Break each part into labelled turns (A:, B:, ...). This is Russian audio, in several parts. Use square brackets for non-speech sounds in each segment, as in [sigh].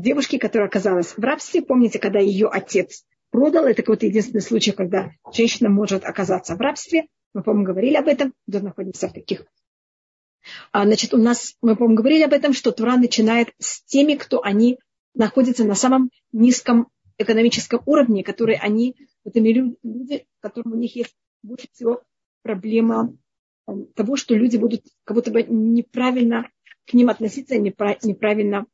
A: девушки, которая оказалась в рабстве. Помните, когда ее отец продал, это вот единственный случай, когда женщина может оказаться в рабстве. Мы, по-моему, говорили об этом, тут находимся в таких. А, значит, у нас, мы, по-моему, говорили об этом, что Тура начинает с теми, кто они находятся на самом низком экономическом уровне, которые они, вот эти люди, которым у них есть больше всего проблема того, что люди будут как будто бы неправильно к ним относиться, неправильно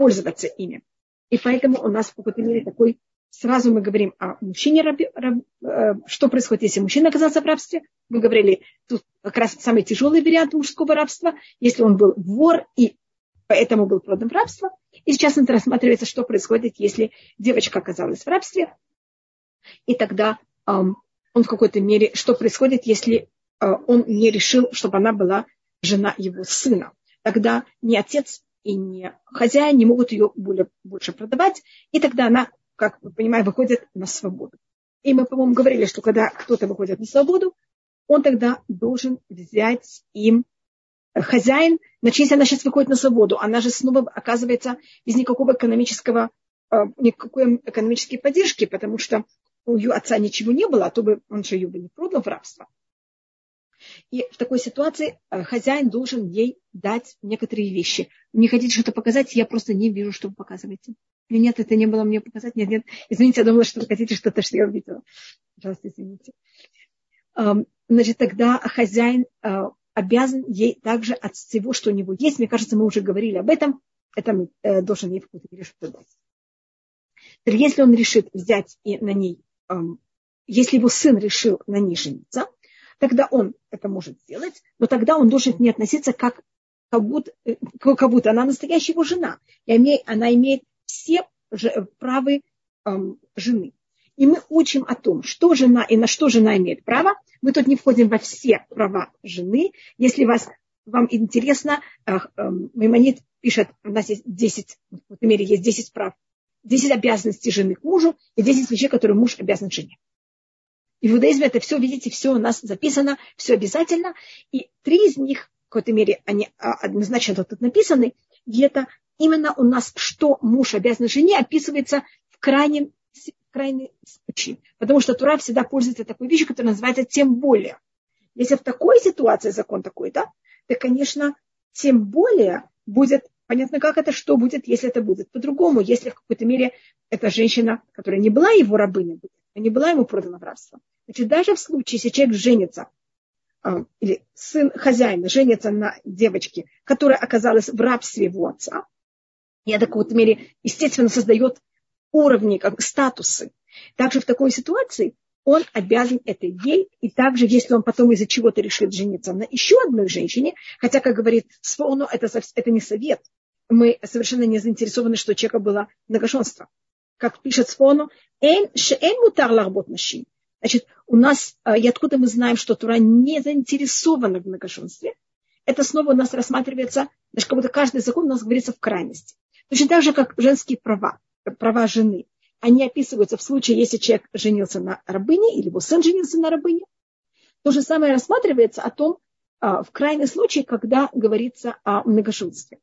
A: пользоваться ими. И поэтому у нас мере такой, сразу мы говорим о мужчине, раби, раб, э, что происходит, если мужчина оказался в рабстве. Мы говорили, тут как раз самый тяжелый вариант мужского рабства, если он был вор и поэтому был продан в рабство. И сейчас это рассматривается, что происходит, если девочка оказалась в рабстве. И тогда эм, он в какой-то мере, что происходит, если э, он не решил, чтобы она была жена его сына. Тогда ни отец и не хозяин не могут ее более, больше продавать, и тогда она, как вы понимаете, выходит на свободу. И мы, по-моему, говорили, что когда кто-то выходит на свободу, он тогда должен взять им э, хозяин, значит, если она сейчас выходит на свободу, она же снова оказывается без никакого экономического, э, никакой экономической поддержки, потому что у ее отца ничего не было, а то бы он же ее бы не продал в рабство. И в такой ситуации э, хозяин должен ей дать некоторые вещи. Не хотите что-то показать, я просто не вижу, что вы показываете. Нет, это не было мне показать. Нет, нет. Извините, я думала, что вы хотите что-то, что я увидела. Пожалуйста, извините. Значит, тогда хозяин э, обязан ей также от всего, что у него есть. Мне кажется, мы уже говорили об этом. Это э, должен ей в какой-то мере что-то дать. Если он решит взять и на ней, если его сын решил на ней жениться, тогда он это может сделать, но тогда он должен к ней относиться как, как, будто, э, как будто она настоящая его жена. И она имеет все правы эм, жены. И мы учим о том, что жена и на что жена имеет право. Мы тут не входим во все права жены. Если вас, вам интересно, э, э, Маймонит пишет, у нас есть 10, в мире есть 10 прав, 10 обязанностей жены к мужу и 10 вещей, которые муж обязан жене. В иудаизме это все, видите, все у нас записано, все обязательно. И три из них, в какой-то мере, они а, однозначно тут написаны, и это именно у нас, что муж обязан жене, описывается в крайнем, в крайнем случае. Потому что Тура всегда пользуется такой вещью, которая называется «тем более». Если в такой ситуации закон такой, да, то, конечно, тем более будет понятно, как это, что будет, если это будет по-другому, если в какой-то мере эта женщина, которая не была его рабыней, а не была ему продана в рабство. Значит, даже в случае, если человек женится, а, или сын хозяина женится на девочке, которая оказалась в рабстве его отца, это в какой-то мере, естественно, создает уровни, как статусы. Также в такой ситуации он обязан это ей, и также, если он потом из-за чего-то решит жениться на еще одной женщине, хотя, как говорит Сфону, это, это не совет, мы совершенно не заинтересованы, что у человека было многоженство как пишет Сфону, шеэн мутар ларбот нашим. Значит, у нас, а, и откуда мы знаем, что Тура не заинтересована в многоженстве, это снова у нас рассматривается, значит, как будто каждый закон у нас говорится в крайности. Точно так же, как женские права, права жены. Они описываются в случае, если человек женился на рабыне или его сын женился на рабыне. То же самое рассматривается о том, а, в крайнем случае, когда говорится о многоженстве.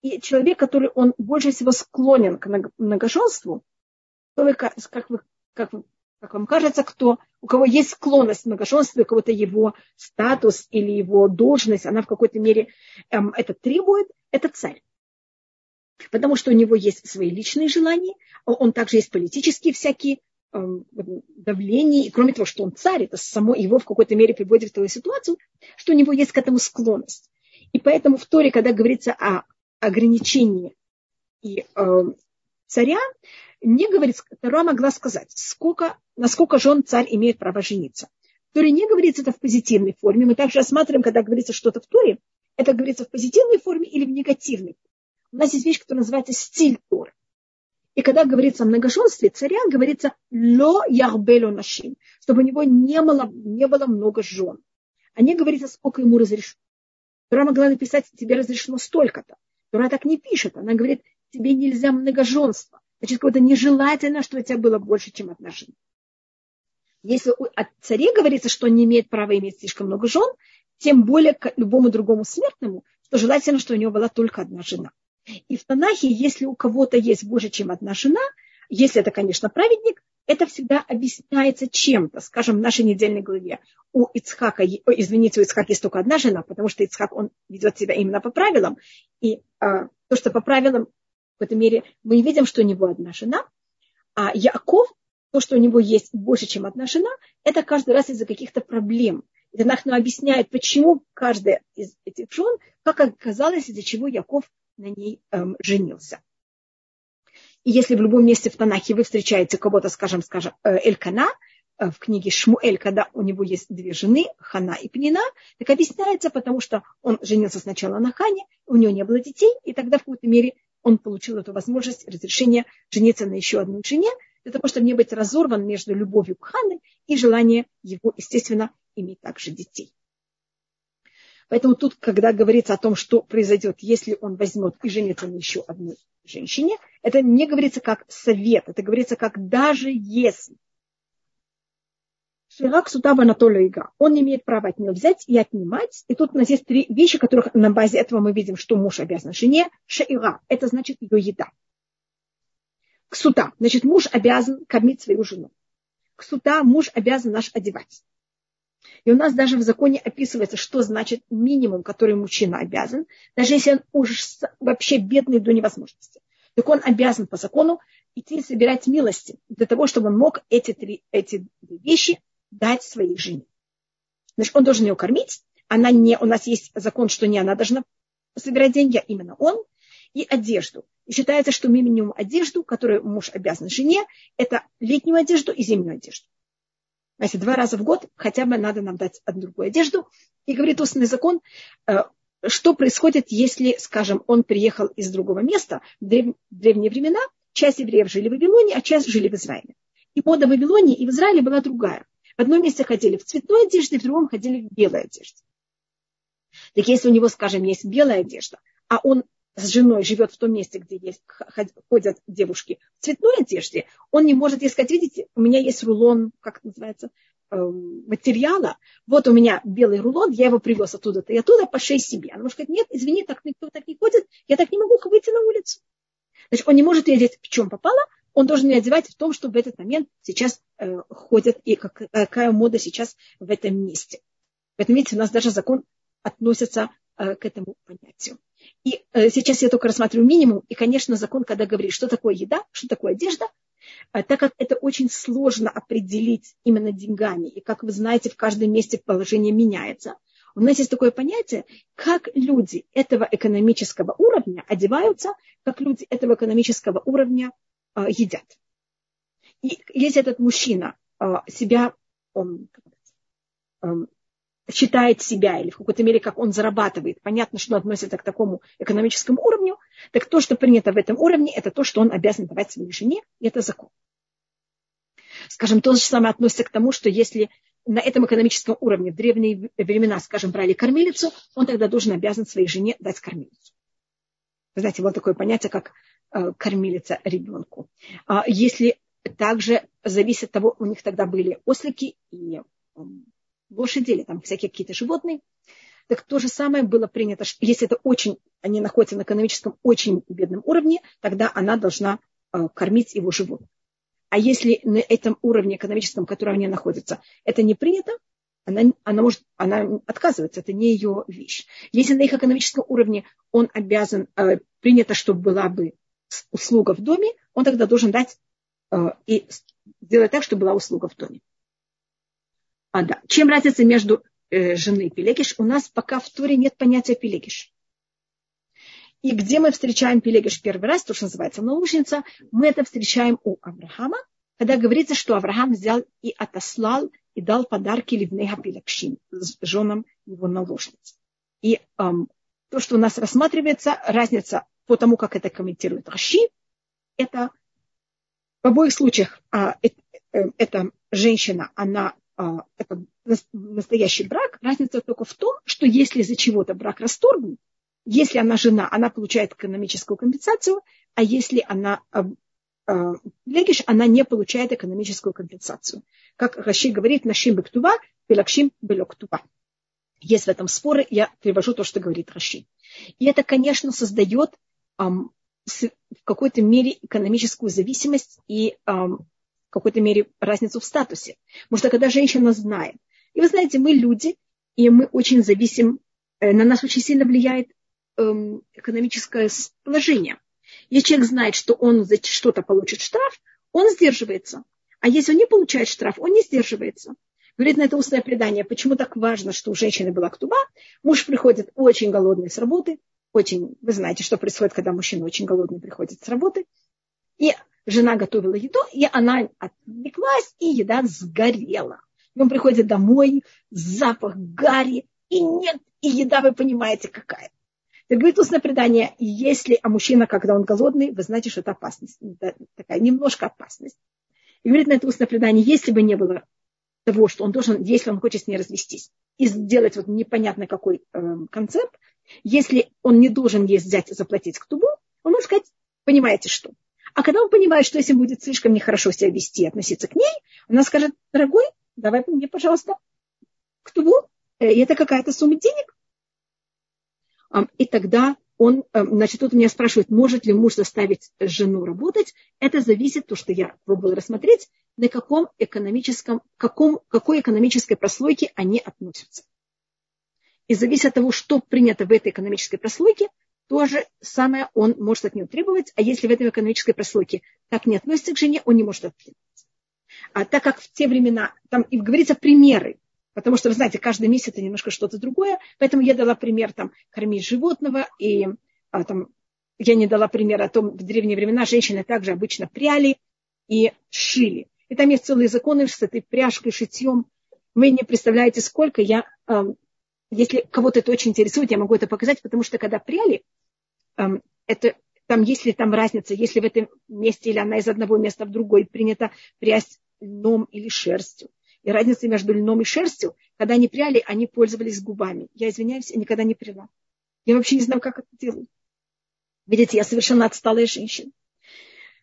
A: И человек, который он больше всего склонен к многоженству, кто вы, как, вы, как, вы, как вам кажется, кто, у кого есть склонность к многоженству, у кого-то его статус или его должность, она в какой-то мере эм, это требует, это царь. Потому что у него есть свои личные желания, он также есть политические всякие эм, давления, и кроме того, что он царь, это само его в какой-то мере приводит в такую ситуацию, что у него есть к этому склонность. И поэтому в Торе, когда говорится о ограничении и э, царя, не говорит, Тора могла сказать, сколько, насколько жен царь имеет право жениться. В Торе не говорится это в позитивной форме. Мы также рассматриваем, когда говорится что-то в Торе, это говорится в позитивной форме или в негативной. У нас есть вещь, которая называется стиль Торы. И когда говорится о многоженстве царя, говорится «ло ярбело нашим», чтобы у него не было, не было много жен. А не говорится, сколько ему разрешено. Тора могла написать, тебе разрешено столько-то. Тора так не пишет. Она говорит, тебе нельзя многоженство. Значит, какое-то нежелательно, что у тебя было больше, чем жена. Если о царе говорится, что он не имеет права иметь слишком много жен, тем более к любому другому смертному, что желательно, что у него была только одна жена. И в Танахе, если у кого-то есть больше, чем одна жена, если это, конечно, праведник, это всегда объясняется чем-то. Скажем, в нашей недельной главе у Ицхака, извините, у Ицхака есть только одна жена, потому что Ицхак, он ведет себя именно по правилам. И а, то, что по правилам, в этом мире, мы видим, что у него одна жена, а Яков, то, что у него есть больше, чем одна жена, это каждый раз из-за каких-то проблем. И Танахну объясняет, почему каждая из этих жен, как оказалось, из-за чего Яков на ней эм, женился. И если в любом месте в Танахе вы встречаете кого-то, скажем, скажем, э, Элькана, э, в книге Шмуэль, когда у него есть две жены, Хана и Пнина, так объясняется, потому что он женился сначала на Хане, у него не было детей, и тогда в какой-то мере он получил эту возможность, разрешение жениться на еще одной жене, для того, чтобы не быть разорван между любовью к Хане и желанием его, естественно, иметь также детей. Поэтому тут, когда говорится о том, что произойдет, если он возьмет и женится на еще одной женщине, это не говорится как совет, это говорится как даже если. Ширак Сутаба Анатолия Он не имеет права от нее взять и отнимать. И тут у нас есть три вещи, которых на базе этого мы видим, что муж обязан жене. Шаира – это значит ее еда. Ксута – значит муж обязан кормить свою жену. Ксута – муж обязан наш одевать. И у нас даже в законе описывается, что значит минимум, который мужчина обязан, даже если он уж вообще бедный до невозможности. Так он обязан по закону идти собирать милости для того, чтобы он мог эти три эти вещи дать своей жене. Значит, он должен ее кормить. Она не, у нас есть закон, что не она должна собирать деньги, а именно он. И одежду. И считается, что минимум одежду, которую муж обязан жене, это летнюю одежду и зимнюю одежду. Если два раза в год хотя бы надо нам дать одну другую одежду. И говорит устный закон, э, что происходит, если, скажем, он приехал из другого места. В древние времена часть евреев жили в Вавилоне, а часть жили в Израиле. И мода в Вавилоне и в Израиле была другая. В одном месте ходили в цветной одежде, в другом ходили в белой одежде. Так если у него, скажем, есть белая одежда, а он с женой живет в том месте, где есть, ходят девушки в цветной одежде, он не может ей сказать, видите, у меня есть рулон, как это называется, эм, материала, вот у меня белый рулон, я его привез оттуда-то и оттуда, пошей себе. Она может сказать, нет, извини, так никто так не ходит, я так не могу выйти на улицу. Значит, он не может ее одеть в чем попало, он должен ее одевать в том, что в этот момент сейчас э, ходят и как, какая мода сейчас в этом месте. Поэтому, видите, у нас даже закон относится э, к этому понятию. И э, сейчас я только рассматриваю минимум. И, конечно, закон, когда говорит, что такое еда, что такое одежда, э, так как это очень сложно определить именно деньгами. И, как вы знаете, в каждом месте положение меняется. У нас есть такое понятие, как люди этого экономического уровня одеваются, как люди этого экономического уровня едят. И если этот мужчина э, себя он, эм, считает себя или в какой-то мере, как он зарабатывает, понятно, что относится к такому экономическому уровню, так то, что принято в этом уровне, это то, что он обязан давать своей жене, и это закон. Скажем, то же самое относится к тому, что если на этом экономическом уровне в древние времена, скажем, брали кормилицу, он тогда должен обязан своей жене дать кормилицу. Вы знаете, вот такое понятие, как э, кормилица ребенку. А если также зависит от того, у них тогда были ослики и лошади или там всякие какие-то животные. Так то же самое было принято, что если это очень, они находятся на экономическом очень бедном уровне, тогда она должна э, кормить его животных. А если на этом уровне экономическом, в котором они находятся, это не принято, она, она, может, она отказывается, это не ее вещь. Если на их экономическом уровне он обязан, э, принято, чтобы была бы услуга в доме, он тогда должен дать э, и сделать так, чтобы была услуга в доме. А, да. Чем разница между э, женой и пелегиш? У нас пока в Туре нет понятия пелегиш. И где мы встречаем пелегиш первый раз, то, что называется наложница, мы это встречаем у Авраама, когда говорится, что Авраам взял и отослал и дал подарки Ливнеха Пелакшин, женам его наложниц. И эм, то, что у нас рассматривается, разница по тому, как это комментирует Раши, это в обоих случаях а, э, э, эта женщина, она а, это настоящий брак, разница только в том, что если из-за чего-то брак расторгнут, если она жена, она получает экономическую компенсацию, а если она легиш, она не получает экономическую компенсацию. Как Раши говорит, нашим бектува, пелакшим белоктува. Есть в этом споры, я привожу то, что говорит Раши. И это, конечно, создает в какой-то мере экономическую зависимость и в какой-то мере разницу в статусе. Потому что когда женщина знает, и вы знаете, мы люди, и мы очень зависим, э, на нас очень сильно влияет эм, экономическое положение. Если человек знает, что он за что-то получит штраф, он сдерживается. А если он не получает штраф, он не сдерживается. Говорит на это устное предание, почему так важно, что у женщины была ктуба. Муж приходит очень голодный с работы, очень, вы знаете, что происходит, когда мужчина очень голодный приходит с работы. И жена готовила еду, и она отвлеклась, и еда сгорела. И он приходит домой, запах гари, и нет, и еда, вы понимаете, какая. Так говорит устное предание, если, а мужчина, когда он голодный, вы знаете, что это опасность, такая немножко опасность. И говорит на это устное предание, если бы не было того, что он должен, если он хочет с ней развестись, и сделать вот непонятно какой э, концепт, если он не должен ей взять и заплатить к тубу, он может сказать, понимаете что. А когда он понимает, что если будет слишком нехорошо себя вести, относиться к ней, она скажет, дорогой, давай мне, пожалуйста, к тубу, э, и это какая-то сумма денег. И тогда он, э, значит, тут меня спрашивают, может ли муж заставить жену работать. Это зависит, то, что я пробовала рассмотреть, на каком экономическом, каком, какой экономической прослойке они относятся. И зависит от того, что принято в этой экономической прослойке, тоже самое он может от нее требовать, а если в этой экономической прослойке так не относится к жене, он не может оттребовать. А так как в те времена, там и говорится примеры, потому что, вы знаете, каждый месяц это немножко что-то другое, поэтому я дала пример там кормить животного, и а, там, я не дала пример о том, в древние времена женщины также обычно пряли и шили. И там есть целые законы с этой пряжкой, шитьем. Вы не представляете, сколько я, если кого-то это очень интересует, я могу это показать, потому что когда пряли, это там, если там разница, если в этом месте или она из одного места в другой принята прясть льном или шерстью. И разница между льном и шерстью, когда они пряли, они пользовались губами. Я извиняюсь, я никогда не пряла. Я вообще не знаю, как это делают. Видите, я совершенно отсталая женщина.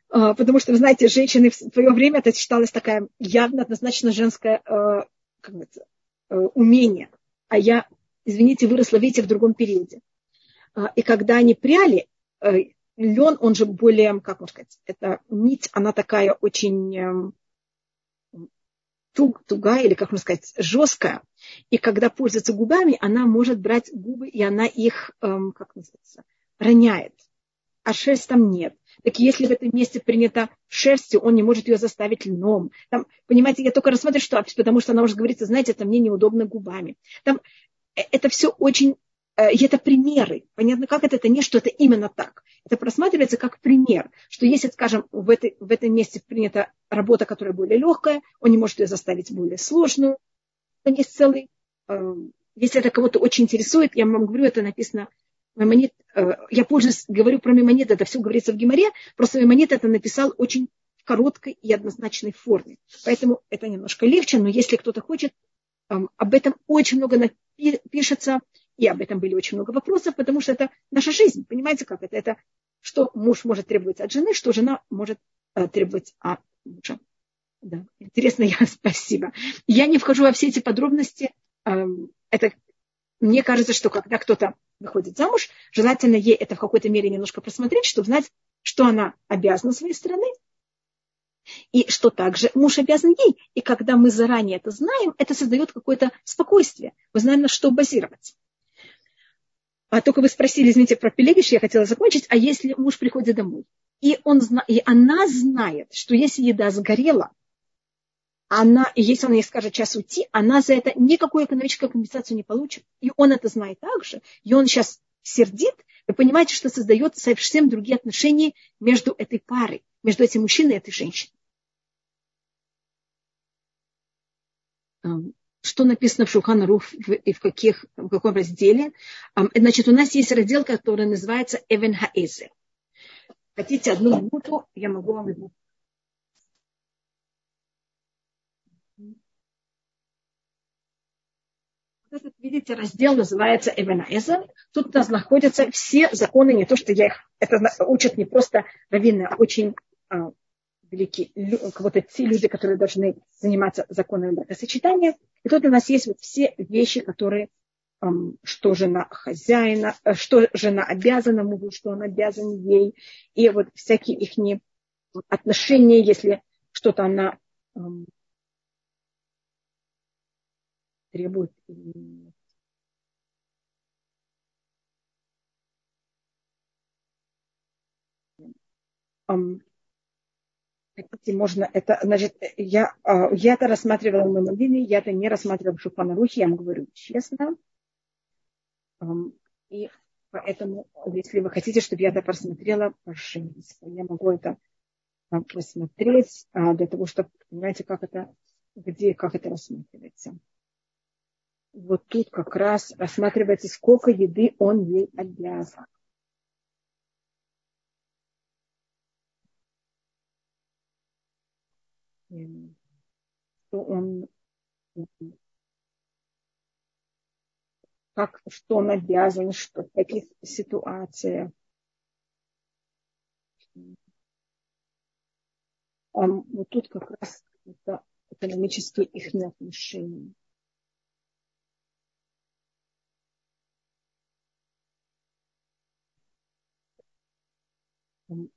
A: А, потому что, вы знаете, женщины в свое время это считалось такая явно однозначно женское а, как бы, э, умение. А я, извините, выросла, видите, в другом периоде. А, и когда они пряли, э, лен, он же более, как можно сказать, это нить, она такая очень эм, туг, тугая или, как можно сказать, жесткая. И когда пользуется губами, она может брать губы, и она их, эм, как называется, роняет. А шерсть там нет. Так если в этом месте принято шерстью, он не может ее заставить льном. Там, понимаете, я только рассматриваю, что, потому что она может говорить, знаете, это мне неудобно губами. Там, э, это все очень и это примеры. Понятно, как это? Это не что это именно так. Это просматривается как пример, что если, скажем, в, этой, в этом месте принята работа, которая более легкая, он не может ее заставить более сложную. Это есть целый... Э, если это кого-то очень интересует, я вам говорю, это написано Маймонит, э, я позже говорю про Маймонит, это все говорится в Гимаре, просто Маймонит это написал очень в короткой и однозначной форме. Поэтому это немножко легче, но если кто-то хочет, об этом очень много пишется, и об этом были очень много вопросов, потому что это наша жизнь. Понимаете, как это? Это что муж может требовать от жены, что жена может э, требовать от мужа. Да. Интересно, я [laughs] спасибо. Я не вхожу во все эти подробности. Эм, это, мне кажется, что когда кто-то выходит замуж, желательно ей это в какой-то мере немножко просмотреть, чтобы знать, что она обязана своей стороны, и что также муж обязан ей. И когда мы заранее это знаем, это создает какое-то спокойствие. Мы знаем, на что базировать. А только вы спросили, извините, про Пелегиш, я хотела закончить. А если муж приходит домой, и, он, и она знает, что если еда сгорела, она, если он ей скажет час уйти, она за это никакую экономическую компенсацию не получит. И он это знает также. И он сейчас сердит. Вы понимаете, что создает совсем другие отношения между этой парой, между этим мужчиной и этой женщиной что написано в Шухана Руф и в, каких, в каком разделе. Значит, у нас есть раздел, который называется Эвен Хаэзе. Хотите одну минуту, я могу вам его. Этот, видите, раздел называется Эвенаэзер. Тут у нас находятся все законы, не то, что я их, это учат не просто раввины, а очень а, великие, вот те люди, которые должны заниматься законами бракосочетания. И тут у нас есть вот все вещи, которые что жена хозяина, э, что жена обязана мужу, что он обязан ей, и вот всякие их отношения, если что-то она требует хотите, можно это, значит, я, а, я это рассматривала в виде, я это не рассматривала в Шуханарухе, я вам говорю честно. И поэтому, если вы хотите, чтобы я это просмотрела, пожалуйста, я могу это просмотреть а, для того, чтобы, понимаете, как это, где, как это рассматривается. Вот тут как раз рассматривается, сколько еды он ей обязан. Что он как, что он обязан, что в таких ситуациях. Он, вот тут как раз это экономические их отношения.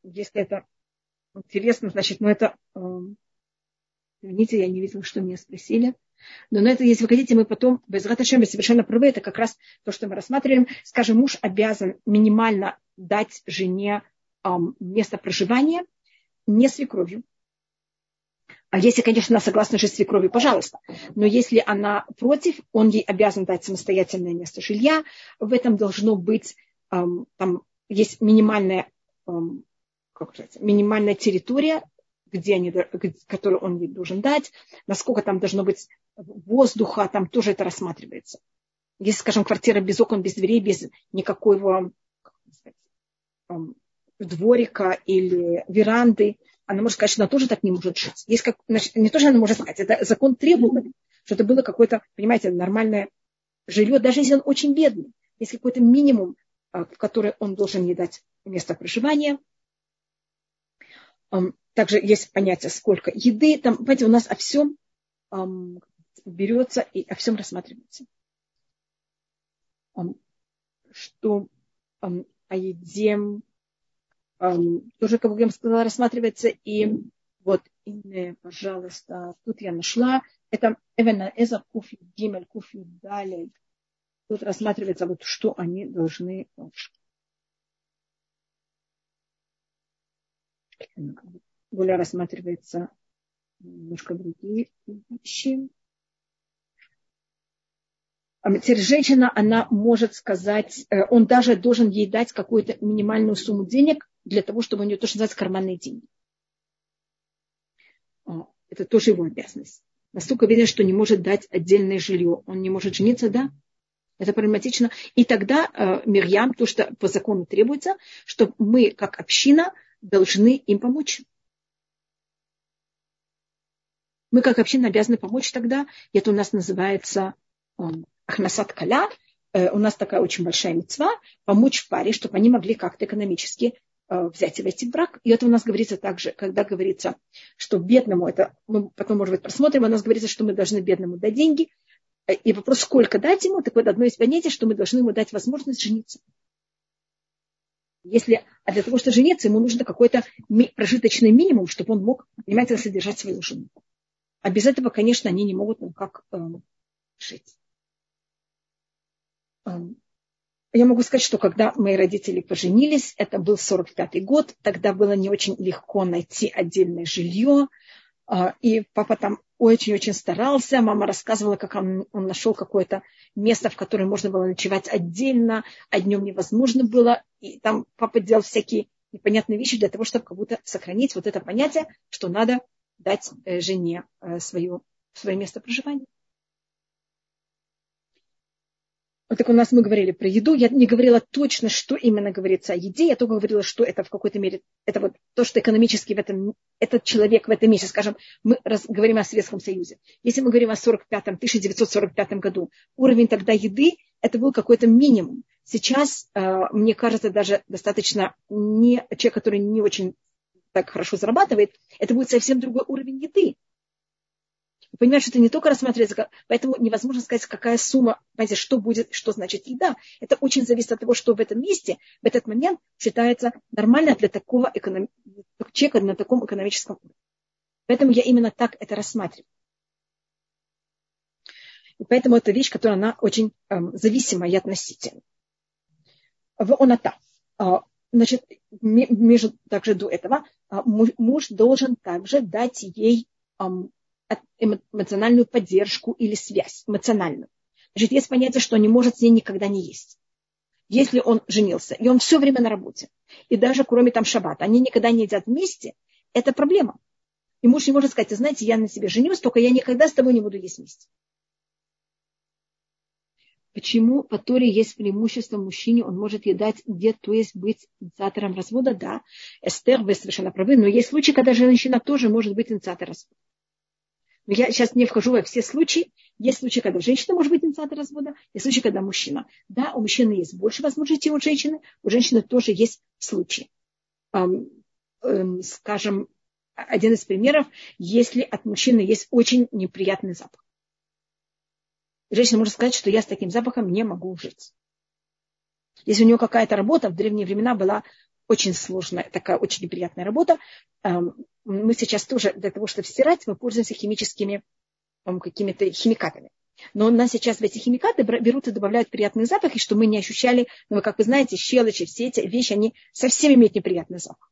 A: Если это интересно, значит, ну это Извините, я не видела, что меня спросили. Но на это, если вы хотите, мы потом, без Раташем, совершенно правы, это как раз то, что мы рассматриваем. Скажем, муж обязан минимально дать жене эм, место проживания не свекровью. А если, конечно, она согласна жить с свекровью, пожалуйста. Но если она против, он ей обязан дать самостоятельное место жилья. В этом должно быть, эм, там есть минимальная, эм, как минимальная территория, где они, которую он ей должен дать, насколько там должно быть воздуха, там тоже это рассматривается. Если, скажем, квартира без окон, без дверей, без никакого сказать, дворика или веранды, она может сказать, что она тоже так не может жить. Есть как, не то, что она может сказать, это закон требует, что это было какое-то, понимаете, нормальное жилье, даже если он очень бедный. Есть какой-то минимум, в который он должен ей дать место проживания. Также есть понятие, сколько еды. Там, понимаете, у нас о всем эм, берется и о всем рассматривается. Эм, что эм, о еде эм, тоже, как я вам сказала, рассматривается. И вот, и, пожалуйста, тут я нашла. Это Эвена Эза Куфи Гимель Куфи Далей. Тут рассматривается, вот, что они должны более рассматривается немножко другие вещи. А теперь женщина, она может сказать, э, он даже должен ей дать какую-то минимальную сумму денег для того, чтобы у нее то, что карманные деньги. Это тоже его обязанность. Настолько видно, что не может дать отдельное жилье. Он не может жениться, да? Это проблематично. И тогда э, Мирьям, то, что по закону требуется, что мы, как община, должны им помочь. Мы как община обязаны помочь тогда. Это у нас называется Ахнасат Каля. Э, у нас такая очень большая мецва помочь паре, чтобы они могли как-то экономически э, взять и войти в брак. И это у нас говорится также, когда говорится, что бедному, это мы потом, может быть, просмотрим, у нас говорится, что мы должны бедному дать деньги. Э, и вопрос, сколько дать ему, так вот одно из понятий, что мы должны ему дать возможность жениться. Если, а для того, чтобы жениться, ему нужно какой-то прожиточный минимум, чтобы он мог, понимаете, содержать свою жену. А без этого, конечно, они не могут никак э, жить. Эм, я могу сказать, что когда мои родители поженились, это был 45-й год, тогда было не очень легко найти отдельное жилье. Э, и папа там очень-очень старался. Мама рассказывала, как он, он нашел какое-то место, в которое можно было ночевать отдельно, а днем невозможно было. И там папа делал всякие непонятные вещи для того, чтобы как будто сохранить вот это понятие, что надо дать э, жене э, свое, свое место проживания. Вот так у нас мы говорили про еду. Я не говорила точно, что именно говорится о еде. Я только говорила, что это в какой-то мере, это вот то, что экономически в этом, этот человек в этом месте, скажем, мы раз, говорим о Советском Союзе. Если мы говорим о 45 1945 году, уровень тогда еды, это был какой-то минимум. Сейчас, э, мне кажется, даже достаточно не, человек, который не очень так хорошо зарабатывает, это будет совсем другой уровень еды. Вы понимаете, что это не только рассматривается, поэтому невозможно сказать, какая сумма, понимаете, что будет, что значит еда. Это очень зависит от того, что в этом месте, в этот момент считается нормально для такого эконом... человека на таком экономическом уровне. Поэтому я именно так это рассматриваю. И поэтому это вещь, которая она очень эм, зависима и относительна. В оната. Значит, между, также до этого а, муж должен также дать ей эм, эмоциональную поддержку или связь эмоциональную. Значит, есть понятие, что не может с ней никогда не есть. Если он женился, и он все время на работе, и даже кроме там шаббата, они никогда не едят вместе, это проблема. И муж не может сказать, знаете, я на себе женюсь, только я никогда с тобой не буду есть вместе. Почему по Торе есть преимущество мужчине, он может ей дать где, то есть быть инициатором развода, да. Эстер, вы совершенно правы, но есть случаи, когда женщина тоже может быть инициатором развода. Но я сейчас не вхожу во все случаи. Есть случаи, когда женщина может быть инициатором развода, есть случаи, когда мужчина. Да, у мужчины есть больше возможностей, у женщины, у женщины тоже есть случаи. Эм, скажем, один из примеров, если от мужчины есть очень неприятный запах женщина может сказать, что я с таким запахом не могу жить. Если у нее какая-то работа, в древние времена была очень сложная, такая очень неприятная работа. Эм, мы сейчас тоже для того, чтобы стирать, мы пользуемся химическими какими-то химикатами. Но у нас сейчас в эти химикаты берут и добавляют приятные запахи, что мы не ощущали. Но, как вы знаете, щелочи, все эти вещи, они совсем имеют неприятный запах.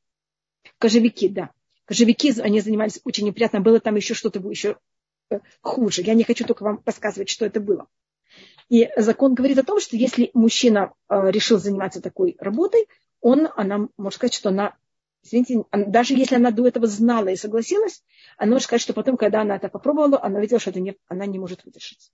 A: Кожевики, да. Кожевики, они занимались очень неприятно. Было там еще что-то еще хуже. Я не хочу только вам подсказывать, что это было. И закон говорит о том, что если мужчина э, решил заниматься такой работой, он, она может сказать, что она, извините, даже если она до этого знала и согласилась, она может сказать, что потом, когда она это попробовала, она видела, что это не, она не может выдержать.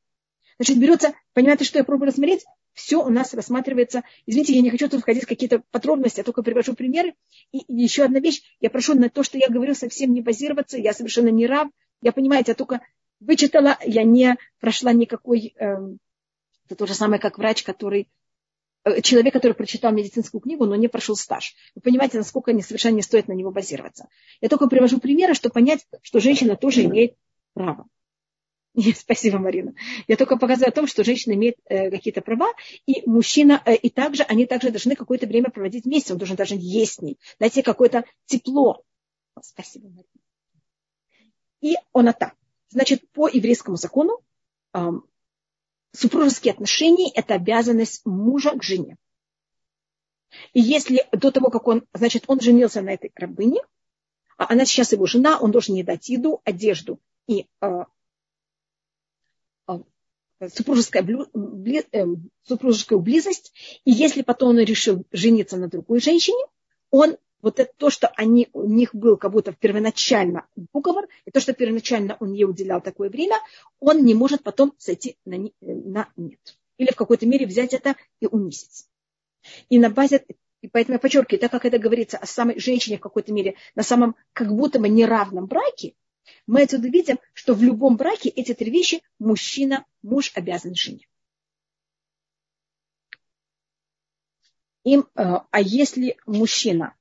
A: Значит, берется, понимаете, что я пробую рассмотреть? Все у нас рассматривается. Извините, я не хочу тут входить в какие-то подробности, я только привожу примеры. И, еще одна вещь. Я прошу на то, что я говорю, совсем не базироваться. Я совершенно не раб. Я, понимаете, я только вычитала, я не прошла никакой, э, это то же самое, как врач, который, э, человек, который прочитал медицинскую книгу, но не прошел стаж. Вы понимаете, насколько не, совершенно не стоит на него базироваться. Я только привожу примеры, чтобы понять, что женщина тоже имеет право. Нет, [laughs] спасибо, Марина. Я только показываю о том, что женщина имеет э, какие-то права, и мужчина, э, и также, они также должны какое-то время проводить вместе, он должен даже есть с ней, найти какое-то тепло. Спасибо, Марина. И он так. Значит, по еврейскому закону супружеские отношения – это обязанность мужа к жене. И если до того, как он, значит, он женился на этой рабыне, а она сейчас его жена, он должен ей дать еду, одежду и а, а, супружеская, бли, э, супружескую близость. И если потом он решил жениться на другой женщине, он вот это то, что они, у них был как будто первоначально договор, и то, что первоначально он ей уделял такое время, он не может потом сойти на, на нет. Или в какой-то мере взять это и унизить. И на базе, и поэтому я подчеркиваю, так как это говорится о самой женщине в какой-то мере, на самом как будто бы неравном браке, мы отсюда видим, что в любом браке эти три вещи мужчина, муж обязан жене. Им, э, а если мужчина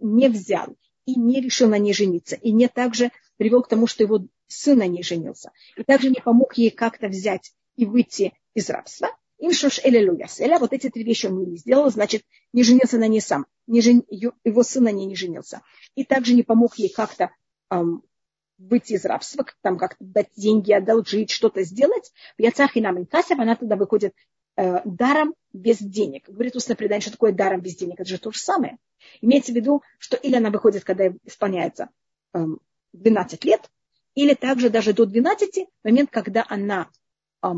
A: не взял и не решил на ней жениться, и не также привел к тому, что его сын на ней женился, и также не помог ей как-то взять и выйти из рабства, им шош элелуяс. Эля, вот эти три вещи он не сделал, значит, не женился на ней сам, не жен... его сын на ней не женился. И также не помог ей как-то эм, выйти из рабства, там как-то дать деньги, одолжить, что-то сделать. В Яцах и нам она тогда выходит даром без денег. Говорит устное предание, что такое даром без денег. Это же то же самое. Имеется в виду, что или она выходит, когда исполняется э, 12 лет, или также даже до 12, момент, когда она э,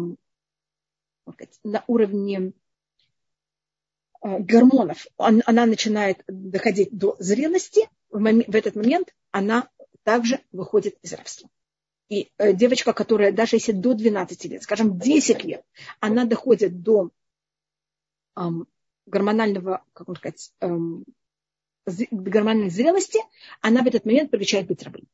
A: на уровне э, гормонов, он, она начинает доходить до зрелости, в этот момент она также выходит из рабства. И э, девочка, которая даже если до 12 лет, скажем, 10 лет, она доходит до эм, гормонального, как можно сказать, эм, гормональной зрелости, она в этот момент прекращает быть рабыней.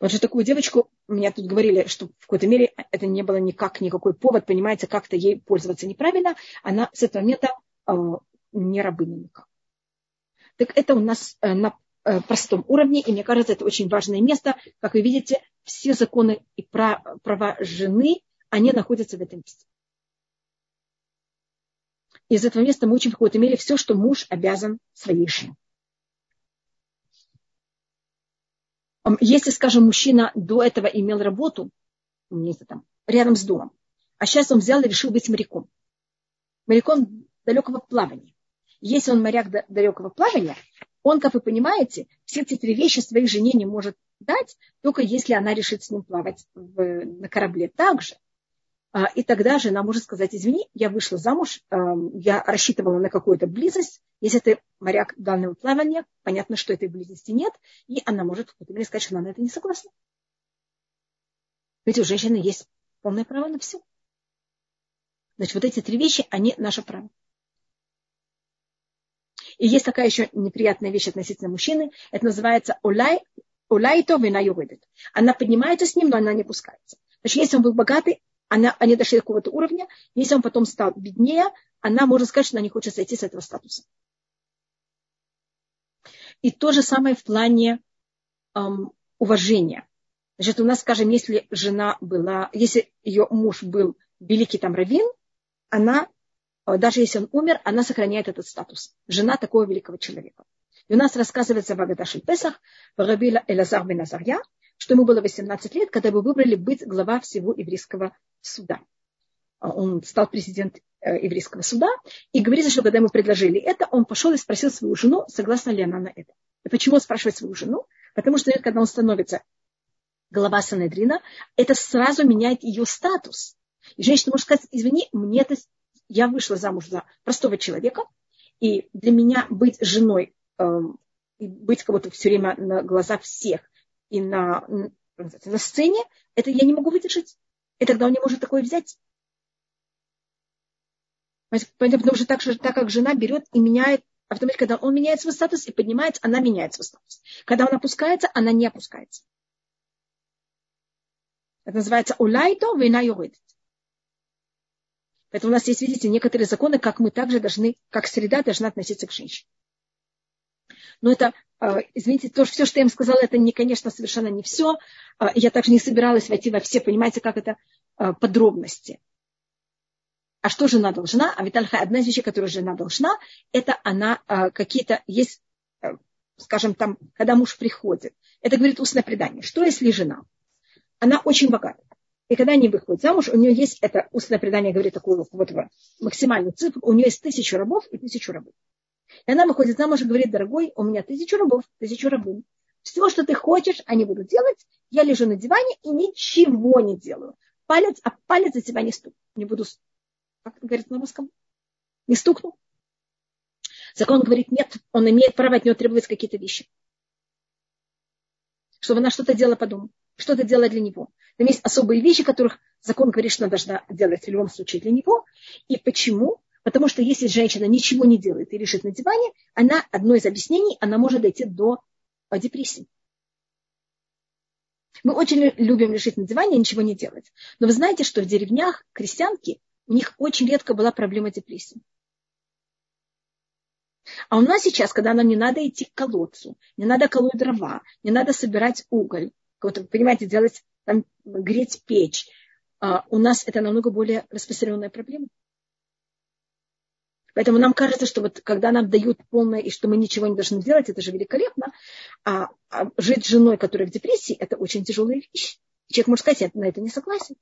A: Вот же такую девочку, меня тут говорили, что в какой-то мере это не было никак никакой повод, понимаете, как-то ей пользоваться неправильно, она с этого момента э, не рабыня никак. Так это у нас э, на простом уровне, и мне кажется, это очень важное место. Как вы видите, все законы и права жены, они находятся в этом месте. Из этого места мы учим в какой-то мере все, что муж обязан своей жене. Если, скажем, мужчина до этого имел работу, там, рядом с домом, а сейчас он взял и решил быть моряком. Моряком далекого плавания. Если он моряк далекого плавания, он, как вы понимаете, все эти три вещи своей жене не может дать, только если она решит с ним плавать в, на корабле также. А, и тогда жена может сказать, извини, я вышла замуж, я рассчитывала на какую-то близость. Если ты моряк данного плавания, понятно, что этой близости нет, и она может в какой-то сказать, что она на это не согласна. Ведь у женщины есть полное право на все. Значит, вот эти три вещи, они наше право. И есть такая еще неприятная вещь относительно мужчины. Это называется олай, олайто вина юридит. Она поднимается с ним, но она не пускается. Значит, если он был богатый, она, они дошли до какого-то уровня. Если он потом стал беднее, она может сказать, что она не хочет сойти с этого статуса. И то же самое в плане эм, уважения. Значит, у нас, скажем, если жена была, если ее муж был великий там раввин, она, даже если он умер, она сохраняет этот статус. Жена такого великого человека. И у нас рассказывается в Агадаши Песах, в Рабила Элазар бен Азарья, что ему было 18 лет, когда его выбрали быть глава всего еврейского суда. А он стал президент э, еврейского суда, и говорится, что когда ему предложили это, он пошел и спросил свою жену, согласна ли она на это. И почему он спрашивает свою жену? Потому что когда он становится глава Санедрина, это сразу меняет ее статус. И женщина может сказать, извини, мне это, я вышла замуж за простого человека, и для меня быть женой, э, и быть кого-то все время на глазах всех, и на, на сцене, это я не могу выдержать. И тогда он не может такое взять. Потому что так, так как жена берет и меняет, автоматически, когда он меняет свой статус и поднимается, она меняет свой статус. Когда он опускается, она не опускается. Это называется улайто вина юридит. Поэтому у нас есть, видите, некоторые законы, как мы также должны, как среда должна относиться к женщине. Но это, а, извините, то, все, что я им сказала, это, не, конечно, совершенно не все. А, я также не собиралась войти во все, понимаете, как это а, подробности. А что жена должна? А Витальха, одна из вещей, которую жена должна, это она какие-то, есть, скажем, там, когда муж приходит. Это говорит устное предание. Что если жена? Она очень богата. И когда они выходят замуж, у нее есть это устное предание, говорит такую вот максимальную цифру, у нее есть тысячу рабов и тысячу рабов. И она выходит замуж и говорит, дорогой, у меня тысячу рабов, тысячу рабынь. Все, что ты хочешь, они будут делать. Я лежу на диване и ничего не делаю. Палец, а палец за тебя не стук. Не буду, как говорит на русском? Не стукну. Закон говорит, нет, он имеет право от него требовать какие-то вещи. Чтобы она что-то делала по дому, что-то делала для него. Там есть особые вещи, которых закон говорит, что она должна делать в любом случае для него. И почему? Потому что если женщина ничего не делает и лежит на диване, она, одно из объяснений, она может дойти до э, депрессии. Мы очень любим лежать на диване и ничего не делать. Но вы знаете, что в деревнях крестьянки, у них очень редко была проблема депрессии. А у нас сейчас, когда нам не надо идти к колодцу, не надо колоть дрова, не надо собирать уголь, понимаете, делать, там, греть печь, а у нас это намного более распространенная проблема. Поэтому нам кажется, что вот когда нам дают полное, и что мы ничего не должны делать, это же великолепно. А, а жить с женой, которая в депрессии, это очень тяжелая вещь. Человек может сказать, я на это не согласен.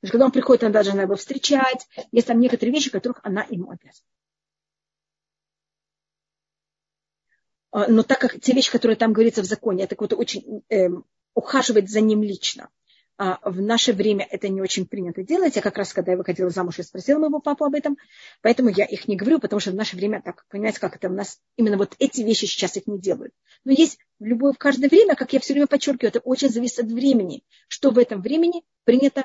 A: Потому что когда он приходит, она должна его встречать. Есть там некоторые вещи, которых она ему обязана. Но так как те вещи, которые там говорится в законе, это какое-то очень э, ухаживать за ним лично. А в наше время это не очень принято делать. Я как раз, когда я выходила замуж, я спросила моего папу об этом. Поэтому я их не говорю, потому что в наше время, так, понимаете, как это у нас, именно вот эти вещи сейчас их не делают. Но есть в любое, в каждое время, как я все время подчеркиваю, это очень зависит от времени, что в этом времени принято,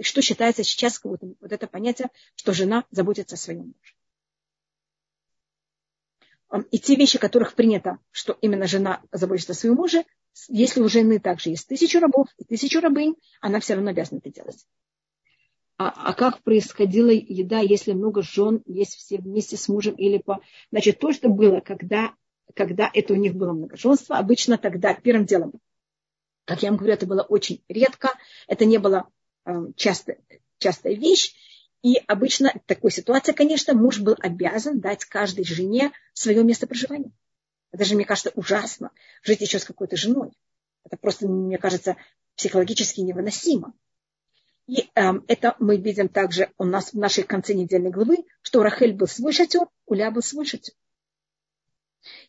A: что считается сейчас вот это понятие, что жена заботится о своем муже. И те вещи, которых принято, что именно жена заботится о своем муже, если у жены также есть тысячу рабов и тысячу рабынь, она все равно обязана это делать. А, а как происходила еда, если много жен есть все вместе с мужем или по... Значит, то, что было, когда когда это у них было многоженство, обычно тогда первым делом, как я вам говорю, это было очень редко, это не было э, часто, частая вещь, и обычно в такой ситуации, конечно, муж был обязан дать каждой жене свое место проживания. Это же, мне кажется, ужасно жить еще с какой-то женой. Это просто, мне кажется, психологически невыносимо. И э, это мы видим также у нас в нашей конце недельной главы, что Рахель был свой шатер, у Ля был свой шатер.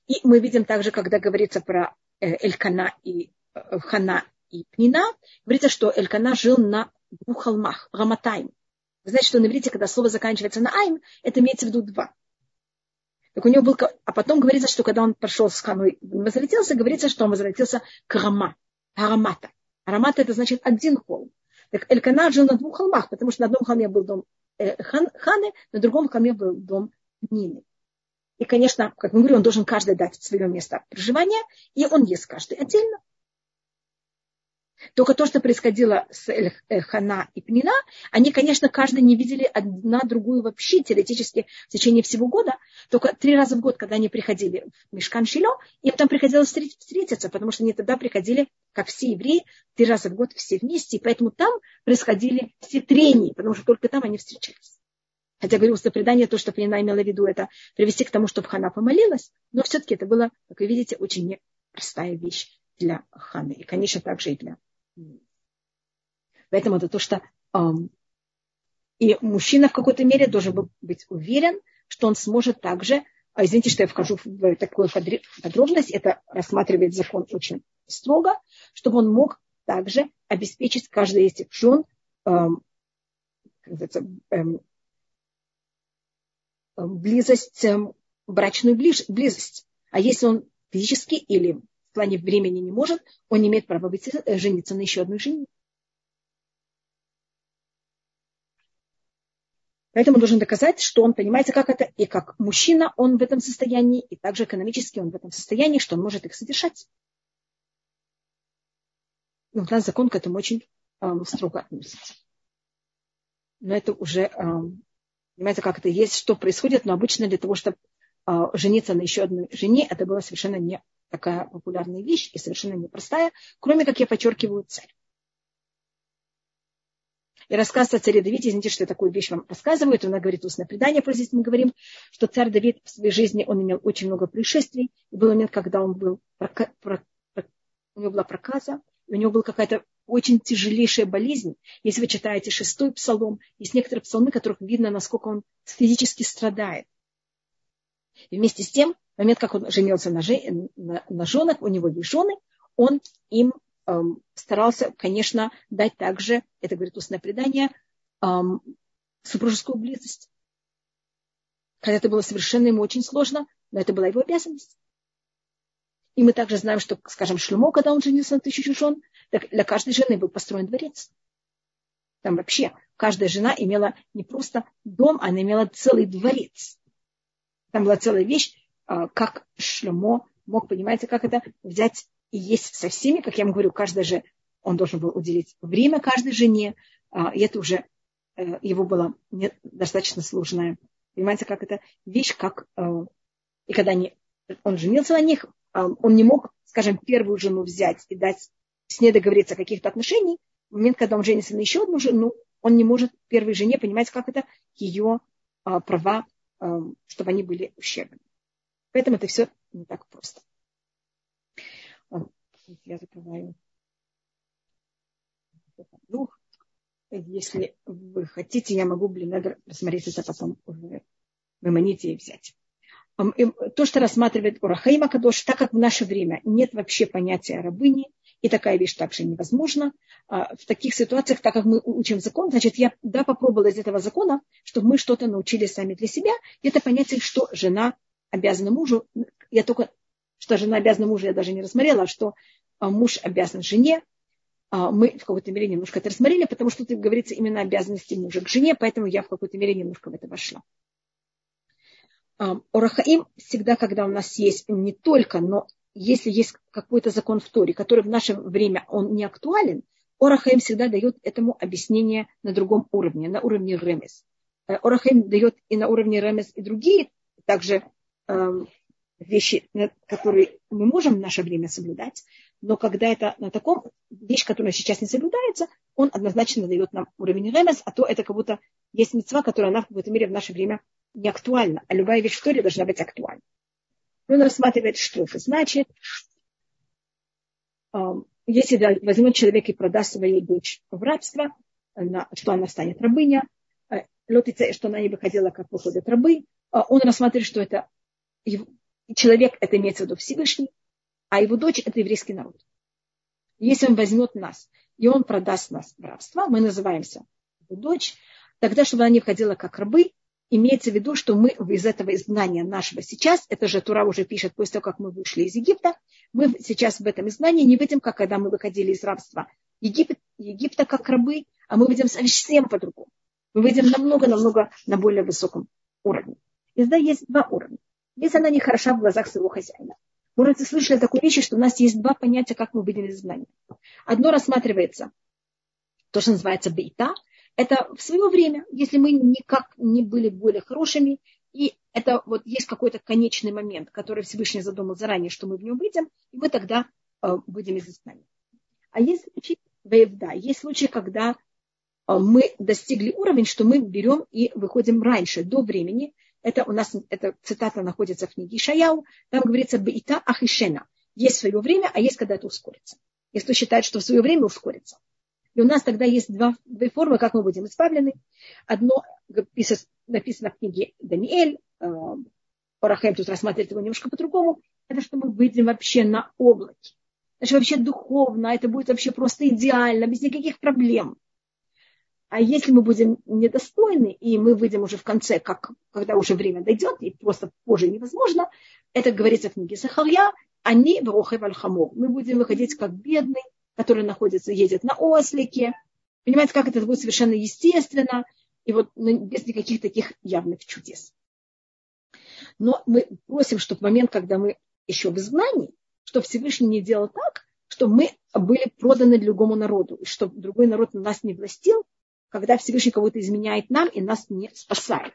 A: И мы видим также, когда говорится про э, Элькана и э, Хана и Пнина, говорится, что Элькана жил на двух холмах, Раматайм. Вы знаете, что на иврите, когда слово заканчивается на айн, это имеется в виду два. Так у него был, а потом говорится, что когда он пошел с Ханой, возвратился, говорится, что он возвратился к Рама, Арамата. Арамата это значит один холм. Так Элькана жил на двух холмах, потому что на одном холме был дом э, хан, Ханы, на другом холме был дом Нины. И, конечно, как мы говорим, он должен каждый дать свое место проживания, и он ест каждый отдельно. Только то, что происходило с э, Хана и Пнина, они, конечно, каждый не видели одна другую вообще теоретически в течение всего года. Только три раза в год, когда они приходили в Мешкан Шило, им там приходилось встретиться, потому что они тогда приходили, как все евреи, три раза в год все вместе. И поэтому там происходили все трения, потому что только там они встречались. Хотя, говорю, предание, то, что Пнина имела в виду, это привести к тому, чтобы Хана помолилась, но все-таки это было, как вы видите, очень непростая вещь для Ханы. И, конечно, также и для Поэтому это то, что и мужчина в какой-то мере должен быть уверен, что он сможет также, а извините, что я вхожу в такую подробность, это рассматривает закон очень строго, чтобы он мог также обеспечить каждый из этих жен эм, близость, эм, брачную ближ, близость. А если он физически или в плане времени не может, он не имеет права быть, э, жениться на еще одной жене. Поэтому должен доказать, что он понимает, как это, и как мужчина он в этом состоянии, и также экономически он в этом состоянии, что он может их содержать. И у нас закон к этому очень э, строго относится. Но это уже, э, понимаете, как это есть, что происходит, но обычно для того, чтобы жениться на еще одной жене, это была совершенно не такая популярная вещь и совершенно непростая, кроме, как я подчеркиваю, цель. И рассказ о царе Давиде, извините, что я такую вещь вам рассказываю, это она говорит устное предание, просто здесь мы говорим, что царь Давид в своей жизни, он имел очень много происшествий. И был момент, когда он был, у него была проказа, у него была какая-то очень тяжелейшая болезнь. Если вы читаете шестой псалом, есть некоторые псалмы, которых видно, насколько он физически страдает. Вместе с тем, в момент, как он женился на, жен, на, на женах, у него есть жены, он им эм, старался, конечно, дать также, это говорит устное предание, эм, супружескую близость. Хотя это было совершенно ему очень сложно, но это была его обязанность. И мы также знаем, что, скажем, Шлюмо, когда он женился на тысячу жен, для каждой жены был построен дворец. Там вообще каждая жена имела не просто дом, она имела целый дворец. Там была целая вещь, а, как Шлюмо мог, понимаете, как это взять и есть со всеми, как я вам говорю, каждый же, он должен был уделить время каждой жене, а, и это уже э, его было достаточно сложная, понимаете, как это вещь, как, э, и когда они, он женился на них, а, он не мог, скажем, первую жену взять и дать с ней договориться о каких-то отношениях, в момент, когда он женится на еще одну жену, он не может первой жене понимать, как это ее права, чтобы они были ущербны. Поэтому это все не так просто. Я закрываю. Ну, если вы хотите, я могу, блин, рассмотреть это потом в Мемоните и взять. То, что рассматривает Урахаима Кадош, так как в наше время нет вообще понятия рабыни, и такая вещь также невозможна, а, в таких ситуациях, так как мы учим закон, значит, я да, попробовала из этого закона, чтобы мы что-то научили сами для себя. Это понятие, что жена обязана мужу. Я только что жена обязана мужу, я даже не рассмотрела, а что а, муж обязан жене. Мы в какой-то мере немножко это рассмотрели, потому что тут говорится именно обязанности мужа к жене, поэтому я в какой-то мере немножко в это вошла. Орахаим всегда, когда у нас есть не только, но если есть какой-то закон в Торе, который в наше время он не актуален, Орахаим всегда дает этому объяснение на другом уровне, на уровне ремес. Э, Орахаим дает и на уровне ремес и другие также эм, вещи, которые мы можем в наше время соблюдать, но когда это на таком вещь, которая сейчас не соблюдается, он однозначно дает нам уровень ремес, а то это как будто есть мецва, которая она в какой-то мере в наше время не актуальна, а любая вещь в Торе должна быть актуальна. Он рассматривает, это значит. Если возьмет человек и продаст свою дочь в рабство, что она станет рабыня, э, что она не выходила, как выходят рабы, а он рассматривает, что это человек, это имеется в виду Всевышний, а его дочь – это еврейский народ. Если он возьмет нас, и он продаст нас в рабство, мы называемся его дочь, тогда, чтобы она не входила как рабы, имеется в виду, что мы из этого изгнания нашего сейчас, это же Тура уже пишет после того, как мы вышли из Египта, мы сейчас в этом изгнании не видим, как когда мы выходили из рабства Египет, Египта как рабы, а мы видим совсем по-другому. Мы видим намного-намного на более высоком уровне. И да, есть два уровня. Если она не хороша в глазах своего хозяина, может, вы слышали такую вещь, что у нас есть два понятия, как мы выйдем из. Одно рассматривается, то, что называется бейта, это в свое время, если мы никак не были более хорошими, и это вот есть какой-то конечный момент, который Всевышний задумал заранее, что мы в нем выйдем, и мы тогда э, выйдем из изгнания. А есть случаи вейвда, есть случаи, когда э, мы достигли уровень, что мы берем и выходим раньше, до времени, это у нас, эта цитата находится в книге Шаяу. Там говорится «Бейта ахишена». Есть свое время, а есть когда это ускорится. Если кто считает, что в свое время ускорится. И у нас тогда есть два, две формы, как мы будем избавлены. Одно написано в книге Даниэль, э, Парахем тут рассматривает его немножко по-другому. Это что мы выйдем вообще на облаке. Значит, вообще духовно, это будет вообще просто идеально, без никаких проблем. А если мы будем недостойны, и мы выйдем уже в конце, как, когда уже время дойдет, и просто позже невозможно, это говорится в книге Захарья, עני ורוכב על חמור. Мы будем выходить как бедный, который находится, едет на ослике. Понимаете, как это будет совершенно естественно, и вот ну, без никаких таких явных чудес. Но мы просим, чтобы в момент, когда мы еще в изгнании, чтобы Всевышний не делал так, чтобы мы были проданы другому народу, и чтобы другой народ нас не властил, когда Всевышний кого-то изменяет нам и нас не спасает.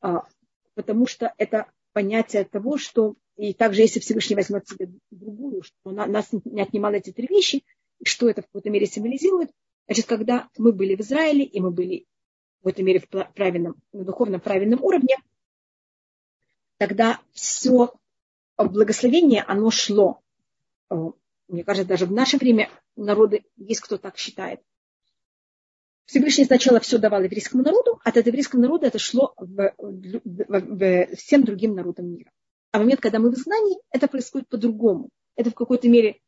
A: А, потому что это понятие того, что и также если Всевышний возьмет себе другую, что нас не отнимал эти три вещи, что это в какой-то мере символизирует, значит, когда мы были в Израиле, и мы были в этой мере в правильном, на духовном правильном уровне, тогда все благословение, оно шло. А, мне кажется, даже в наше время народы, есть кто так считает, Всевышний сначала все давал еврейскому народу, а от еврейского народа это шло в, в, в всем другим народам мира. А в момент, когда мы в изгнании, это происходит по-другому. Это в какой-то мере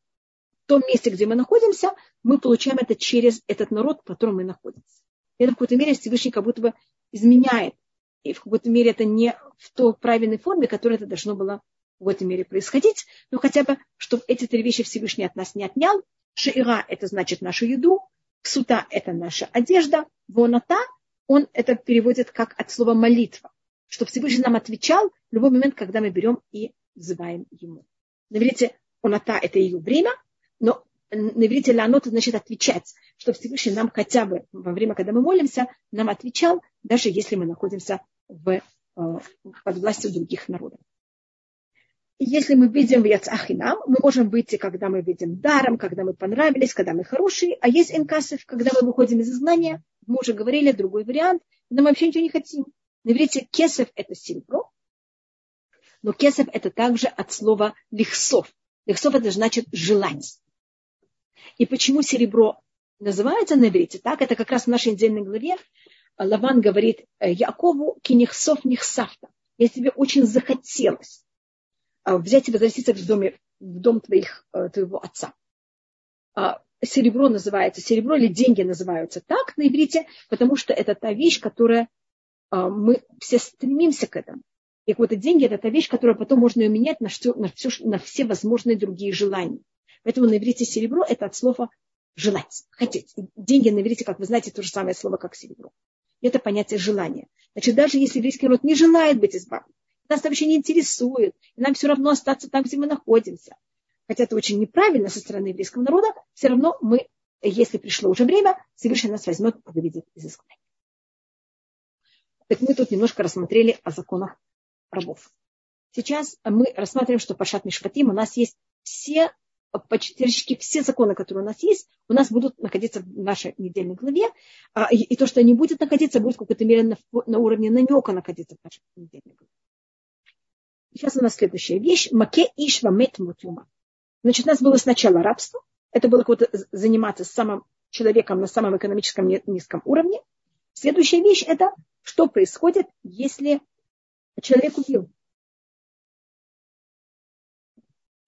A: в том месте, где мы находимся, мы получаем это через этот народ, в котором мы находимся. И это в какой-то мере Всевышний как будто бы изменяет. И в какой-то мере это не в той правильной форме, которая это должно было в этой мере происходить, но хотя бы, чтобы эти три вещи Всевышний от нас не отнял. Шиира – это значит нашу еду, Сута – это наша одежда. Вонота, он это переводит как от слова молитва. Чтобы Всевышний нам отвечал в любой момент, когда мы берем и взываем ему. На иврите оната – это ее время, но на иврите ланот значит отвечать, чтобы Всевышний нам хотя бы во время, когда мы молимся, нам отвечал, даже если мы находимся в, э, под властью других народов. Если мы видим в Яцахинам, мы можем выйти, когда мы видим даром, когда мы понравились, когда мы хорошие, а есть инкасов, когда мы выходим из изгнания, мы уже говорили, другой вариант, но мы вообще ничего не хотим. На иврите кесов – это серебро, но кесов – это также от слова лихсов. Лихсов – это значит желание. И почему серебро называется на иврите так? Это как раз в нашей отдельной главе Лаван говорит Якову кинихсов нихсафта. Я тебе очень захотелось а, взять и возвратиться в, доме, в дом твоих, э, твоего отца. А, серебро называется, серебро или деньги называются так на иврите, потому что это та вещь, которая а, мы все стремимся к этому. И вот деньги это та вещь, которую потом можно ее менять на все, на, все, на все возможные другие желания. Поэтому на иврите серебро это от слова желать, хотеть. Деньги на иврите, как вы знаете, то же самое слово, как серебро. Это понятие желания. Значит, даже если еврейский род не желает быть избавлен, нас вообще не интересует. И нам все равно остаться там, где мы находимся. Хотя это очень неправильно со стороны еврейского народа, все равно мы, если пришло уже время, Всевышний нас возьмет и выведет из изгнания. Так мы тут немножко рассмотрели о законах рабов. Сейчас мы рассматриваем, что по Шатмишпатим у нас есть все почти все законы, которые у нас есть, у нас будут находиться в нашей недельной главе, а, и, и то, что они будут находиться, будет в какой-то мере на, на уровне намека находиться в нашей недельной главе. Сейчас у нас следующая вещь. Маке ишва мет мутюма. Значит, у нас было сначала рабство. Это было вот заниматься самым человеком на самом экономическом низком уровне. Следующая вещь – это что происходит, если человек убил.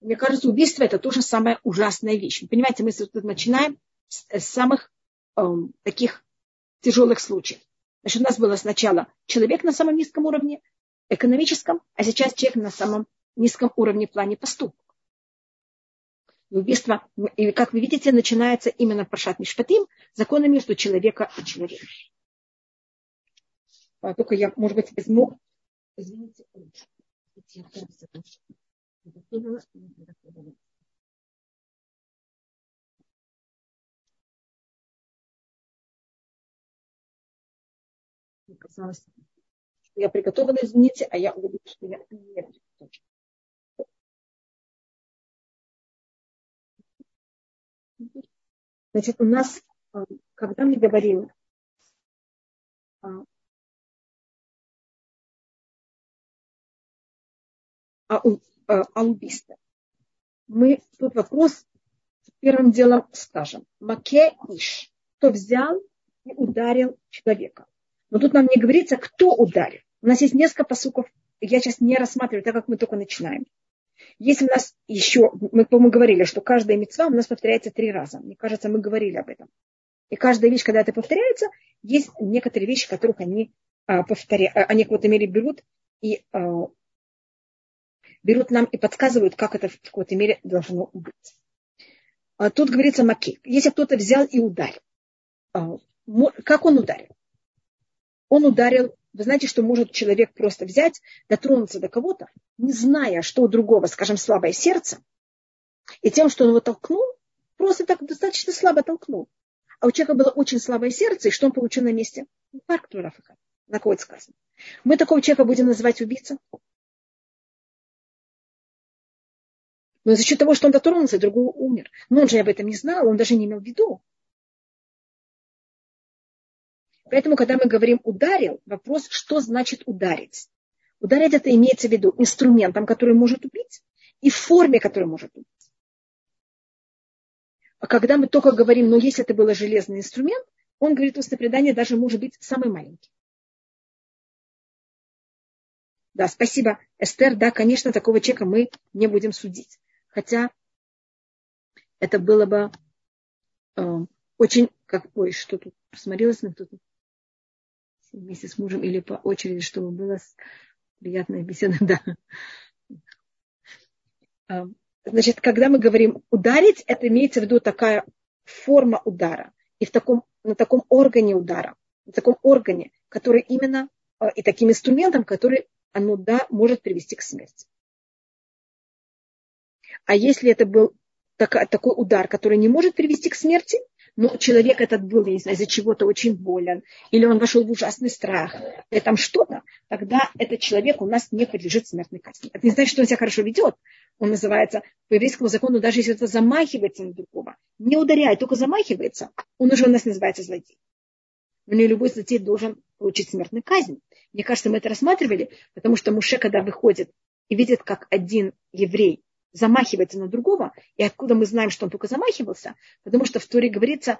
A: Мне кажется, убийство это тоже самая ужасная вещь. Понимаете, мы начинаем с, с самых э, таких тяжелых случаев. Значит, у нас было сначала человек на самом низком уровне, экономическом, а сейчас человек на самом низком уровне в плане поступка. Убийство, и, как вы видите, начинается именно прошат мишпатим, законы между человека и человеком. А, только я, может быть, возьму, извините, казалось, что я приготовила, извините, а я увидела, что я не приготовила. Значит, у нас, а, когда мы говорим а, о убийстве, мы тут вопрос первым делом скажем. Маке иш. Кто взял и ударил человека. Но тут нам не говорится, кто ударил. У нас есть несколько посуков. Я сейчас не рассматриваю, так как мы только начинаем. Если у нас еще, мы, по-моему, говорили, что каждая мецва у нас повторяется три раза. Мне кажется, мы говорили об этом. И каждая вещь, когда это повторяется, есть некоторые вещи, которых они а, повторяют, а, они в какой-то мере берут и а, берут нам и подсказывают, как это в какой-то мере должно быть. А тут говорится маки. Если кто-то взял и ударил, а, как он ударил? Он ударил вы знаете, что может человек просто взять, дотронуться до кого-то, не зная, что у другого, скажем, слабое сердце, и тем, что он его толкнул, просто так достаточно слабо толкнул. А у человека было очень слабое сердце, и что он получил на месте? Инфаркт Рафака. На кого сказано? Мы такого человека будем называть убийцей? Но за счет того, что он дотронулся, другой умер. Но он же об этом не знал, он даже не имел в виду. Поэтому, когда мы говорим ударил, вопрос, что значит ударить? Ударить это имеется в виду инструментом, который может убить, и в форме, который может убить. А когда мы только говорим, ну, если это был железный инструмент, он говорит, устное предание даже может быть самый маленький. Да, спасибо, Эстер. Да, конечно, такого человека мы не будем судить. Хотя это было бы э, очень, как, ой, что тут, посмотрелась на кто-то вместе с мужем или по очереди, чтобы была приятная беседа, [laughs] да. А, значит, когда мы говорим ударить, это имеется в виду такая форма удара. И в таком, на таком органе удара, на таком органе, который именно, а, и таким инструментом, который оно, да, может привести к смерти. А если это был такой удар, который не может привести к смерти, но человек этот был, я не знаю, из-за чего-то очень болен, или он вошел в ужасный страх, или там что-то, тогда этот человек у нас не подлежит смертной казни. Это не значит, что он себя хорошо ведет. Он называется, по еврейскому закону, даже если это замахивается на другого, не ударяет, только замахивается, он уже у нас называется злодей. Но не любой злодей должен получить смертную казнь. Мне кажется, мы это рассматривали, потому что Муше, когда выходит и видит, как один еврей замахивается на другого, и откуда мы знаем, что он только замахивался, потому что в Торе говорится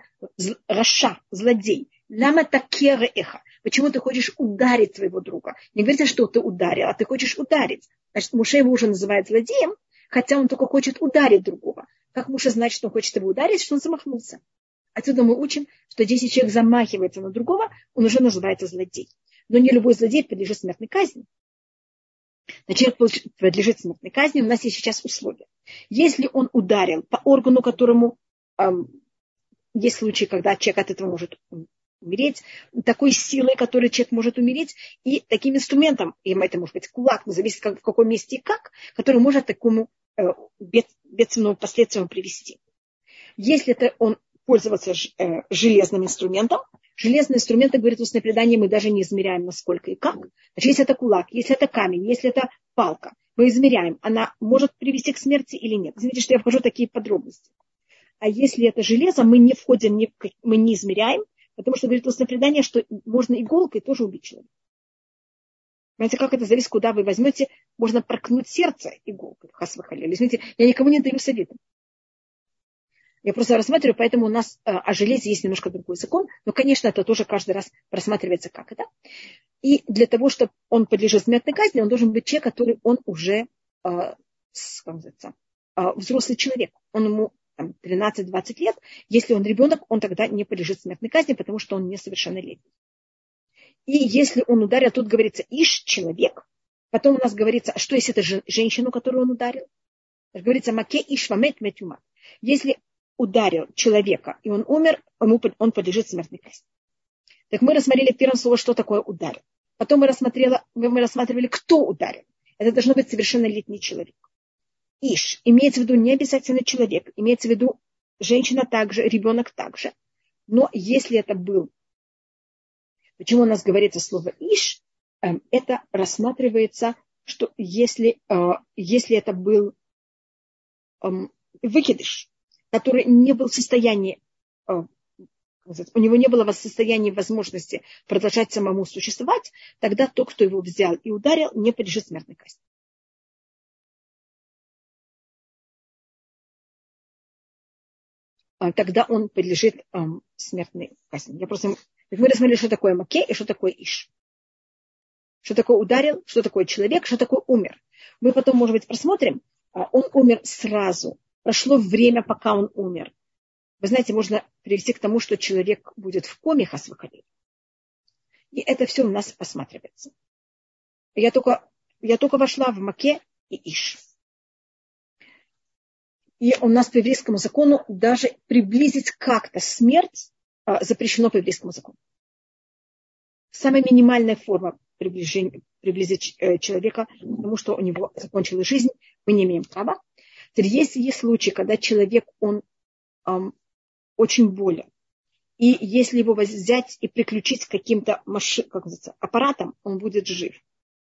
A: Раша, злодей, лама такера эха. Почему ты хочешь ударить своего друга? Не говорится, что ты ударил, а ты хочешь ударить. Значит, Муше его уже называет злодеем, хотя он только хочет ударить другого. Как Муше знает, что он хочет его ударить, что он замахнулся? Отсюда мы учим, что если человек замахивается на другого, он уже называется злодей. Но не любой злодей подлежит смертной казни человек подлежит смертной казни, у нас есть сейчас условия. Если он ударил по органу, которому эм, есть случаи, когда человек от этого может умереть, такой силой, которой человек может умереть, и таким инструментом, и это может быть кулак, но зависит как, в каком месте и как, который может такому э, бед, бедственному последствию привести. Если это он пользоваться э, железным инструментом, Железные инструменты, говорит устное предание, мы даже не измеряем, насколько и как. Значит, если это кулак, если это камень, если это палка, мы измеряем, она может привести к смерти или нет. Извините, что я вхожу в такие подробности. А если это железо, мы не входим, мы не измеряем, потому что говорит устное предание, что можно иголкой тоже убить человека. Понимаете, как это зависит, куда вы возьмете, можно прокнуть сердце иголкой, хасвахалили. Извините, я никому не даю совета. Я просто рассматриваю, поэтому у нас э, о железе есть немножко другой закон, но, конечно, это тоже каждый раз просматривается, как это. И для того, чтобы он подлежит смертной казни, он должен быть человек, который он уже э, как называется, э, взрослый человек. Он ему 13-20 лет. Если он ребенок, он тогда не подлежит смертной казни, потому что он несовершеннолетний. И если он ударил, тут говорится иш человек. Потом у нас говорится, а что если это женщину, которую он ударил? Говорится маке иш вамет метюма. Если ударил человека, и он умер, ему, он подлежит смертной казни. Так мы рассмотрели в первом слове, что такое ударил. Потом мы рассмотрели, мы рассматривали, кто ударил. Это должно быть совершеннолетний человек. Иш. Имеется в виду не обязательно человек. Имеется в виду женщина также, ребенок также. Но если это был... Почему у нас говорится слово Иш? Эм, это рассматривается, что если, э, если это был эм, выкидыш, который не был в состоянии, э, у него не было состояния возможности продолжать самому существовать, тогда тот, кто его взял и ударил, не подлежит смертной казни. А тогда он подлежит эм, смертной казни. Я просто... Мы рассмотрели, что такое маке и что такое иш. Что такое ударил, что такое человек, что такое умер. Мы потом, может быть, просмотрим. А, он умер сразу прошло время, пока он умер. Вы знаете, можно привести к тому, что человек будет в коме хасвахали. И это все у нас осматривается. Я только, я только вошла в Маке и Иш. И у нас по еврейскому закону даже приблизить как-то смерть а, запрещено по еврейскому закону. Самая минимальная форма приближения, приблизить э, человека к тому, что у него закончилась жизнь, мы не имеем права. Теперь, если есть случаи, когда человек, он эм, очень болен, и если его взять и приключить каким-то маши, как называется, аппаратам, он будет жив.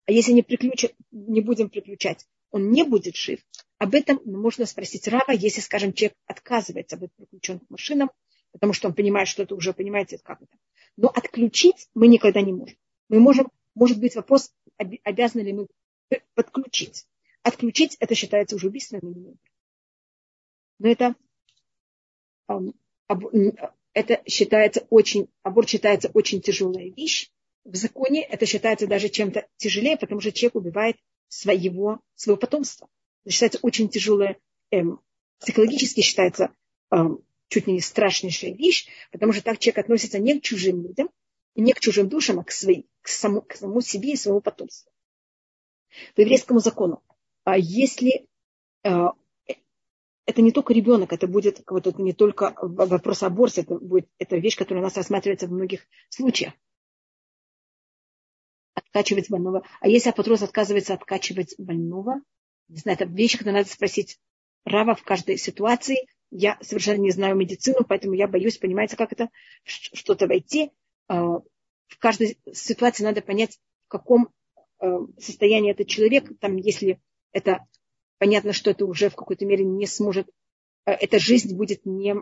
A: А если не, приключат, не будем приключать, он не будет жив. Об этом можно спросить Рава, если, скажем, человек отказывается быть приключен к машинам, потому что он понимает, что это уже, понимаете, как это. Но отключить мы никогда не можем. Мы можем, может быть, вопрос, обязаны ли мы подключить. Отключить это считается уже убийством. Но это, это считается очень, аборт считается очень тяжелая вещь. В законе это считается даже чем-то тяжелее, потому что человек убивает своего, своего потомства. Это считается очень тяжелая, эм, психологически считается эм, чуть не страшнейшая вещь, потому что так человек относится не к чужим людям, не к чужим душам, а к, своей, к, саму, к самому себе и своему потомству. По еврейскому закону если э, это не только ребенок, это будет вот это не только вопрос аборции, это будет это вещь, которая у нас рассматривается в многих случаях. Откачивать больного. А если апотрос отказывается откачивать больного, не знаю, это вещи, которые надо спросить Рава в каждой ситуации. Я совершенно не знаю медицину, поэтому я боюсь, понимаете, как это, что-то войти. А, в каждой ситуации надо понять, в каком э, состоянии этот человек. Там, если это понятно, что это уже в какой-то мере не сможет, э, эта жизнь будет не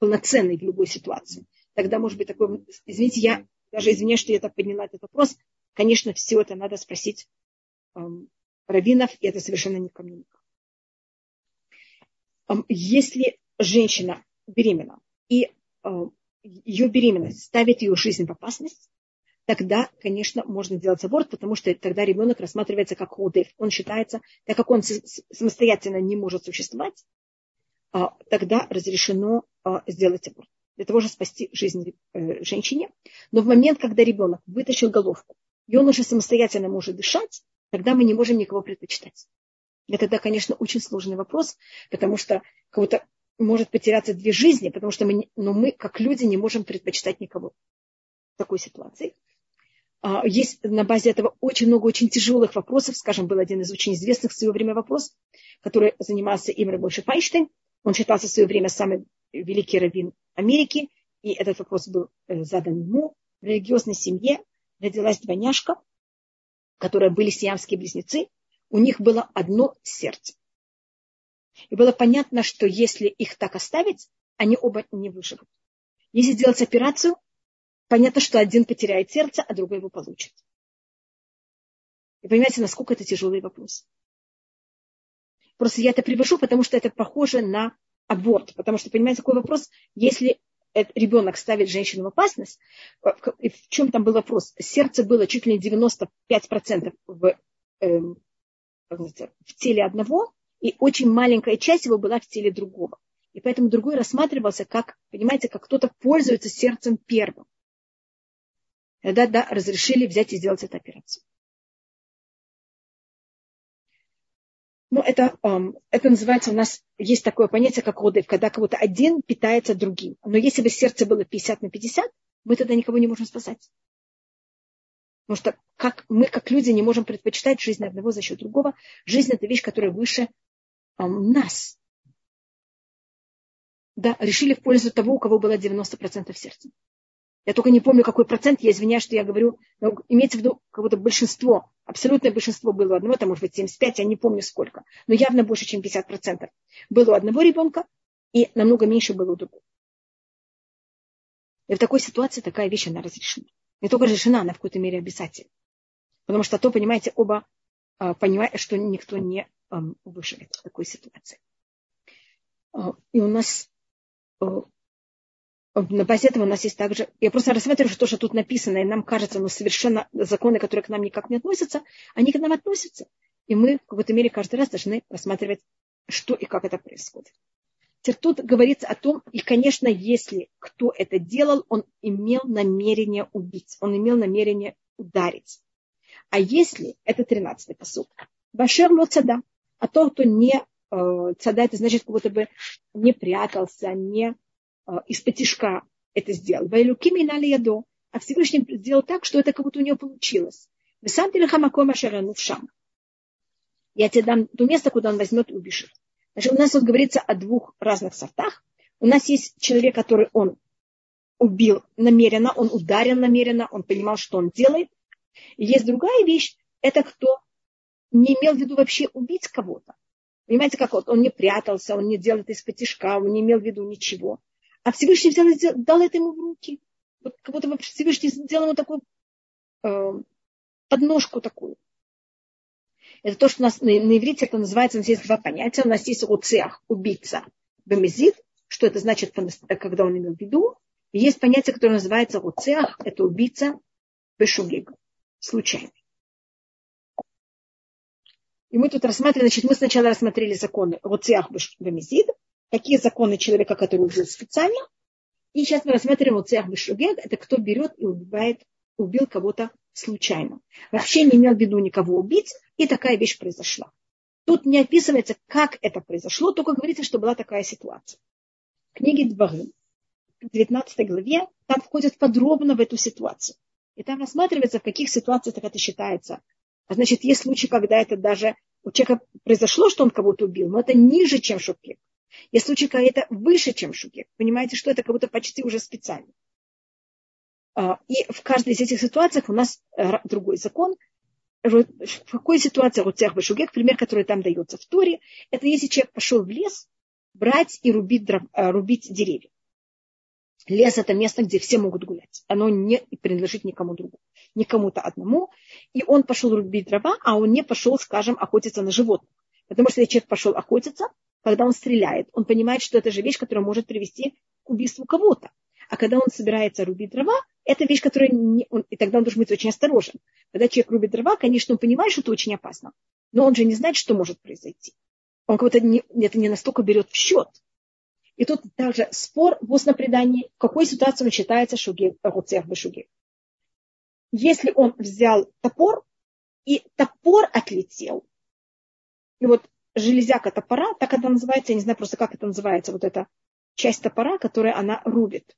A: полноценной в любой ситуации. Тогда может быть такой, извините, я даже извиняюсь, что я так подняла этот вопрос. Конечно, все это надо спросить эм, раввинов, и это совершенно не ко мне. Эм, если женщина беременна, и э, ее беременность ставит ее жизнь в опасность, тогда, конечно, можно делать аборт, потому что тогда ребенок рассматривается как ходев. Он считается, так как он самостоятельно не может существовать, а, тогда разрешено а, сделать аборт для того, чтобы спасти жизнь э, женщине. Но в момент, когда ребенок вытащил головку, и он уже самостоятельно может дышать, тогда мы не можем никого предпочитать. И тогда, конечно, очень сложный вопрос, потому что кого-то может потеряться две жизни, потому что мы, но мы, как люди, не можем предпочитать никого в такой ситуации. А, есть на базе этого очень много очень тяжелых вопросов. Скажем, был один из очень известных в свое время вопрос, который занимался им Рабойши Файнштейн. Он считался в свое время самый великий раввин Америки. И этот вопрос был э, задан ему. В религиозной семье родилась двойняшка, которые были сиамские близнецы. у них было одно сердце. И было понятно, что если их так оставить, они оба не выживут. Если сделать операцию, понятно, что один потеряет сердце, а другой его получит. И понимаете, насколько это тяжелый вопрос. Просто я это привожу, потому что это похоже на аборт. Потому что, понимаете, такой вопрос, если ребенок ставит женщину в опасность, и в чем там был вопрос? Сердце было чуть ли не 95% в, э, в теле одного, и очень маленькая часть его была в теле другого. И поэтому другой рассматривался как, понимаете, как кто-то пользуется сердцем первым. Тогда да, разрешили взять и сделать эту операцию. Ну, это, это называется у нас, есть такое понятие, как родев, когда кого-то один питается другим. Но если бы сердце было 50 на 50, мы тогда никого не можем спасать. Потому что как, мы, как люди, не можем предпочитать жизнь одного за счет другого. Жизнь – это вещь, которая выше нас. Да, решили в пользу того, у кого было 90% сердца. Я только не помню, какой процент, я извиняюсь, что я говорю, но имеется в виду как будто большинство, абсолютное большинство было у одного, там может быть 75, я не помню сколько, но явно больше, чем 50%. Было у одного ребенка, и намного меньше было у другого. И в такой ситуации такая вещь, она разрешена. Не только разрешена, она в какой-то мере обязательна. Потому что то, понимаете, оба а, понимают, что никто не а, выживет в такой ситуации. А, и у нас на базе этого у нас есть также, я просто рассматриваю то, что тут написано, и нам кажется, ну, совершенно законы, которые к нам никак не относятся, они к нам относятся. И мы в какой-то мере каждый раз должны рассматривать, что и как это происходит. Теперь тут говорится о том, и, конечно, если кто это делал, он имел намерение убить, он имел намерение ударить. А если, это 13-й посуд, Башер ло цада, а тот, кто не э, цада, это значит, как будто бы не прятался, не Э, из-под тяжка это сделал. Вайлюки минали ядо. А Всевышний сделал так, что это как будто у него получилось. Вы сам телехамакома шарану в шам. Я тебе дам то место, куда он возьмет и убежит. Значит, у нас вот говорится о двух разных сортах. У нас есть человек, который он убил намеренно, он ударил намеренно, он понимал, что он делает. И есть другая вещь, это кто не имел в виду вообще убить кого-то. Понимаете, как вот он не прятался, он не делал это из-под он не имел в виду ничего. А Всевышний взял и дал это ему в руки. Вот как будто бы Всевышний сделал ему такую э, подножку такую. Это то, что у нас на, на иврите это называется, у нас есть два понятия. У нас есть уцеах, убийца, бемезид, что это значит, когда он имел в виду. И есть понятие, которое называется уцеах, это убийца бешугег, случайный. И мы тут рассматривали, значит, мы сначала рассмотрели законы уцеах бемезид, какие законы человека, который убил специально. И сейчас мы рассматриваем вот цех Бешугег, это кто берет и убивает, убил кого-то случайно. Вообще не имел в виду никого убить, и такая вещь произошла. Тут не описывается, как это произошло, только говорится, что была такая ситуация. В книге Дворым, в 19 главе, там входят подробно в эту ситуацию. И там рассматривается, в каких ситуациях это считается. А значит, есть случаи, когда это даже у человека произошло, что он кого-то убил, но это ниже, чем шупик. Есть случаи, когда это выше, чем шугек. Понимаете, что это как будто почти уже специально. А, и в каждой из этих ситуаций у нас э, другой закон. В какой ситуации вот цех шугек, пример, который там дается в Торе, это если человек пошел в лес брать и рубить, дров, э, рубить деревья. Лес – это место, где все могут гулять. Оно не принадлежит никому другому, никому-то одному. И он пошел рубить дрова, а он не пошел, скажем, охотиться на животных. Потому что если человек пошел охотиться, когда он стреляет, он понимает, что это же вещь, которая может привести к убийству кого-то. А когда он собирается рубить дрова, это вещь, которая не... Он, и тогда он должен быть очень осторожен. Когда человек рубит дрова, конечно, он понимает, что это очень опасно. Но он же не знает, что может произойти. Он кого-то не, это не настолько берет в счет. И тут также спор в устном предании, в какой ситуации он считается шугек, руцех бешугек. Если он взял топор, и топор отлетел, и вот железяка топора, так это называется, я не знаю просто, как это называется, вот эта часть топора, которая она рубит.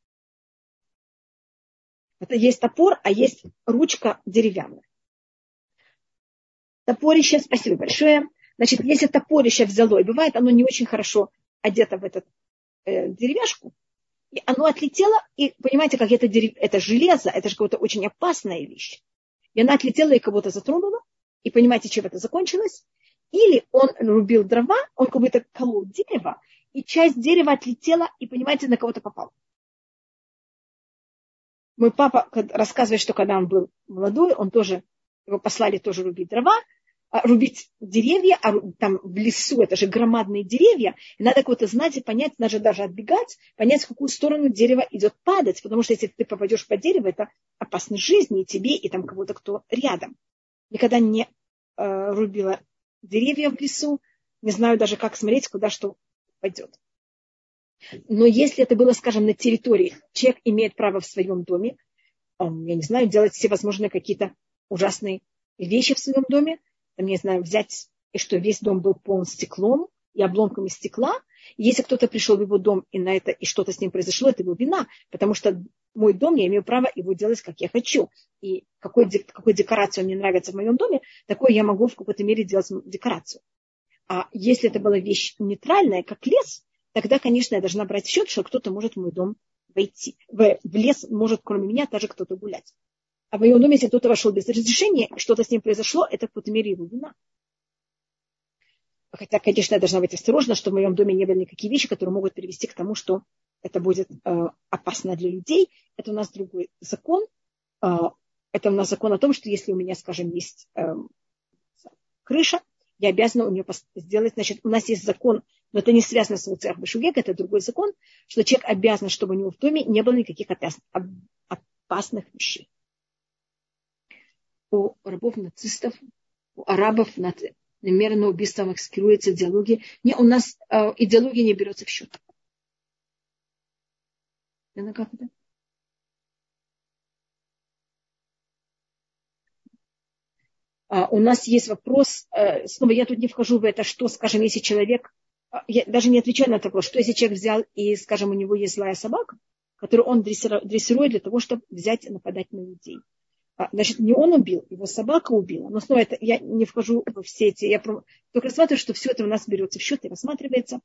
A: Это есть топор, а есть ручка деревянная. Топорище, спасибо большое. Значит, если топорище взяло, и бывает оно не очень хорошо одето в эту э, деревяшку, и оно отлетело, и понимаете, как это, дерев... это железо, это же какая-то очень опасная вещь. И она отлетела и кого-то затронула, и понимаете, чем это закончилось? Или он рубил дрова, он как будто колол дерево, и часть дерева отлетела, и, понимаете, на кого-то попал. Мой папа рассказывает, что когда он был молодой, он тоже, его послали тоже рубить дрова, а, рубить деревья, а там в лесу, это же громадные деревья, и надо кого-то знать и понять, надо даже отбегать, понять, в какую сторону дерево идет падать, потому что если ты попадешь по дереву, это опасность жизни и тебе, и там кого-то, кто рядом. Никогда не э, рубила деревья в лесу, не знаю даже, как смотреть, куда что пойдет. Но если это было, скажем, на территории, человек имеет право в своем доме, я не знаю, делать все возможные какие-то ужасные вещи в своем доме, там, не знаю, взять, и что весь дом был полон стеклом и обломками стекла. Если кто-то пришел в его дом и на это, и что-то с ним произошло, это его вина, потому что мой дом, я имею право его делать, как я хочу. И какой, какой декорацию мне нравится в моем доме, такой я могу в какой-то мере делать декорацию. А если это была вещь нейтральная, как лес, тогда, конечно, я должна брать счет, что кто-то может в мой дом войти. В, в лес может, кроме меня, даже кто-то гулять. А в моем доме, если кто-то вошел без разрешения, что-то с ним произошло, это в какой-то мере его вина. Хотя, конечно, я должна быть осторожна, что в моем доме не были никакие вещи, которые могут привести к тому, что это будет э, опасно для людей. Это у нас другой закон. Э, это у нас закон о том, что если у меня, скажем, есть э, крыша, я обязана у нее сделать, значит, у нас есть закон, но это не связано с Уцех Башугек, это другой закон, что человек обязан, чтобы у него в доме не было никаких опасных вещей у рабов нацистов, у арабов над намеренно убийством экскируется идеология. Не, у нас э, идеология не берется в счет. Как это? А, у нас есть вопрос, э, снова я тут не вхожу в это, что, скажем, если человек, а, я даже не отвечаю на этот что если человек взял и, скажем, у него есть злая собака, которую он дрессирует для того, чтобы взять и нападать на людей. А, значит, не он убил, его собака убила. Но снова это, я не вхожу во все эти, я только рассматриваю, что все это у нас берется в счет и рассматривается.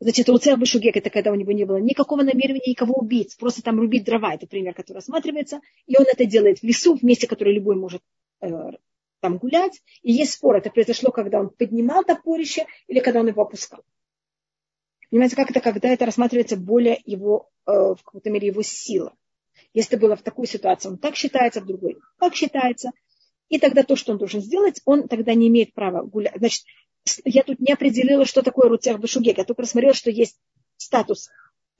A: Значит, у цех Башугек, это когда у него не было никакого намерения никого убить, просто там рубить дрова, это пример, который рассматривается, и он это делает в лесу, в месте, которое любой может э, там гулять. И есть спор, это произошло, когда он поднимал топорище или когда он его опускал. Понимаете, как это, когда это рассматривается более его, э, в какой-то мере его сила. Если было в такой ситуации, он так считается, в другой так считается. И тогда то, что он должен сделать, он тогда не имеет права гулять. Значит, я тут не определила, что такое руцех башугек. Я только рассмотрела, что есть статус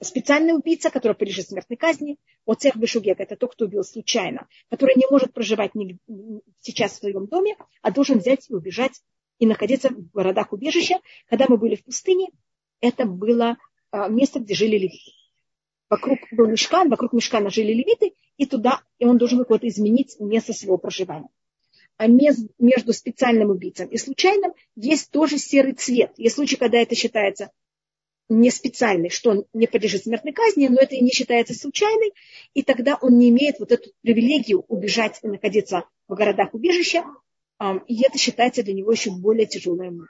A: специальный убийца, который подлежит смертной казни. Вот цех бешугек – это тот, кто убил случайно, который не может проживать сейчас в своем доме, а должен взять и убежать и находиться в городах убежища. Когда мы были в пустыне, это было а, место, где жили левиты вокруг был мешкан, вокруг мешкана жили левиты, и туда, и он должен был вот изменить место своего проживания. А между специальным убийцем и случайным есть тоже серый цвет. Есть случаи, когда это считается не специальный, что он не подлежит смертной казни, но это и не считается случайной, и тогда он не имеет вот эту привилегию убежать и находиться в городах убежища, и это считается для него еще более тяжелым.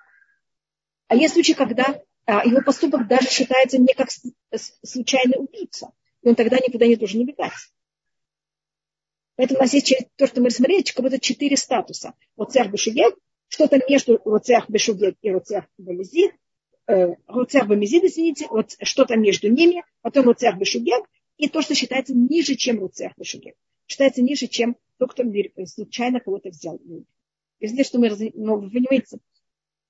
A: А есть случаи, когда его поступок даже считается не как случайный убийца. И он тогда никуда не должен убегать. Поэтому у нас есть то, что мы рассмотрели, как будто четыре статуса. Роцех Бешугет, что-то между Роцех Бешугет и Роцех Бемизид, э, Роцех Бемизид, извините, что-то между ними, потом Роцех Бешугет, и то, что считается ниже, чем Роцех Бешугет. Считается ниже, чем тот, кто случайно кого-то взял. Извините, что мы, ну, вы понимаете,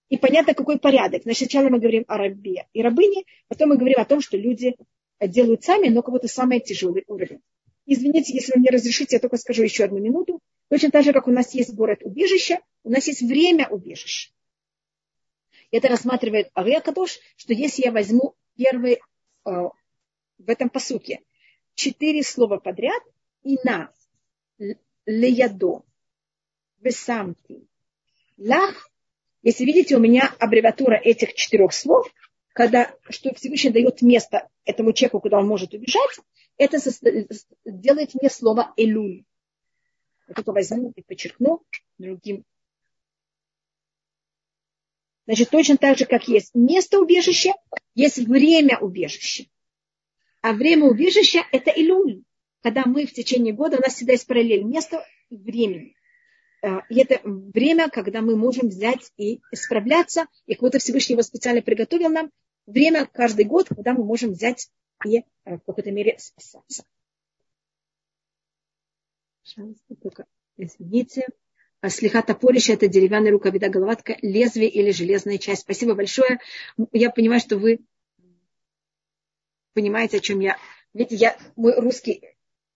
A: и понятно, какой порядок. Значит, сначала мы говорим о рабе и рабыне, потом мы говорим о том, что люди делают сами, но кого-то самый тяжелый уровень. Извините, если вы мне разрешите, я только скажу еще одну минуту. Точно так же, как у нас есть город убежища, у нас есть время убежища. Это рассматривает Ариакадош, что если я возьму первый э, в этом посуке четыре слова подряд, и на леядо, весамти, лах, если видите, у меня аббревиатура этих четырех слов, когда, что Всевышний дает место этому человеку, куда он может убежать, это делает мне слово «элюль». Я только возьму и подчеркну другим. Значит, точно так же, как есть место убежища, есть время убежища. А время убежища – это илюль. Когда мы в течение года, у нас всегда есть параллель места и времени. Э, и это время, когда мы можем взять и исправляться, и будто Всевышний его специально приготовил нам, время каждый год, когда мы можем взять и э, в какой-то мере спасаться. Пожалуйста, только извините. А слегка топорище – это деревянная рукавида, головатка, лезвие или железная часть. Спасибо большое. Я понимаю, что вы понимаете, о чем я. Видите, я, мой русский...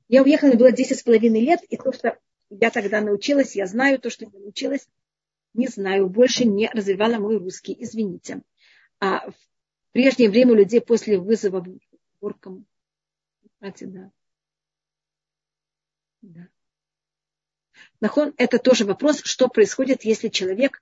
A: Я уехала, было 10 с половиной лет, и то, что я тогда научилась, я знаю то, что я научилась, не знаю, больше не развивала мой русский, извините. А в прежнее время у людей после вызова горкам, да. Да. Нахон, это тоже вопрос, что происходит, если человек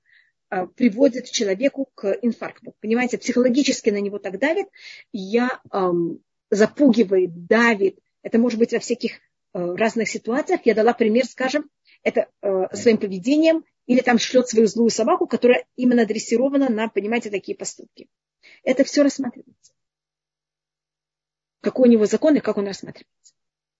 A: а, приводит человеку к инфаркту. Понимаете, психологически на него так давит, я эм, запугивает, давит. Это может быть во всяких разных ситуациях. Я дала пример, скажем, это э, своим поведением или там шлет свою злую собаку, которая именно дрессирована на, понимаете, такие поступки. Это все рассматривается. Какой у него закон и как он рассматривается.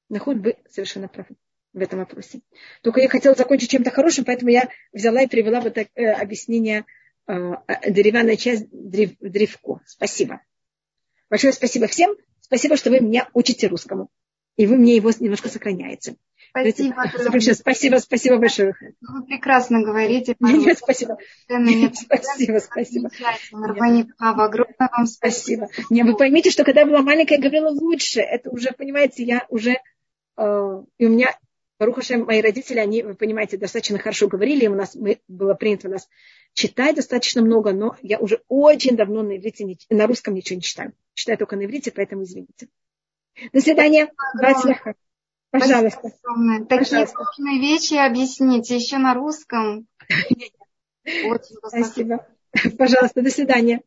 A: Наход вы совершенно правы в этом вопросе. Только я хотела закончить чем-то хорошим, поэтому я взяла и привела вот так, э, объяснение э, э деревянная часть древ, древко. Спасибо. Большое спасибо всем. Спасибо, что вы меня учите русскому. И вы мне его немножко сохраняете.
B: Спасибо.
A: Спасибо, спасибо большое.
B: Вы прекрасно говорите. [laughs]
A: Нет, спасибо. Нет, [laughs] спасибо, спасибо.
B: Нет. Огромное вам
A: спасибо. Не, вы поймите, что когда я была маленькая, я говорила лучше. Это уже, понимаете, я уже... Э, и у меня Барухашем, мои родители, они, вы понимаете, достаточно хорошо говорили, у нас мы, было принято у нас читать достаточно много, но я уже очень давно на иврите, на русском ничего не читаю. Читаю только на иврите, поэтому извините. До свидания. Пожалуйста.
B: Пожалуйста. Такие сложные вещи объясните еще на русском. [laughs]
A: Спасибо. Пожалуйста, до свидания.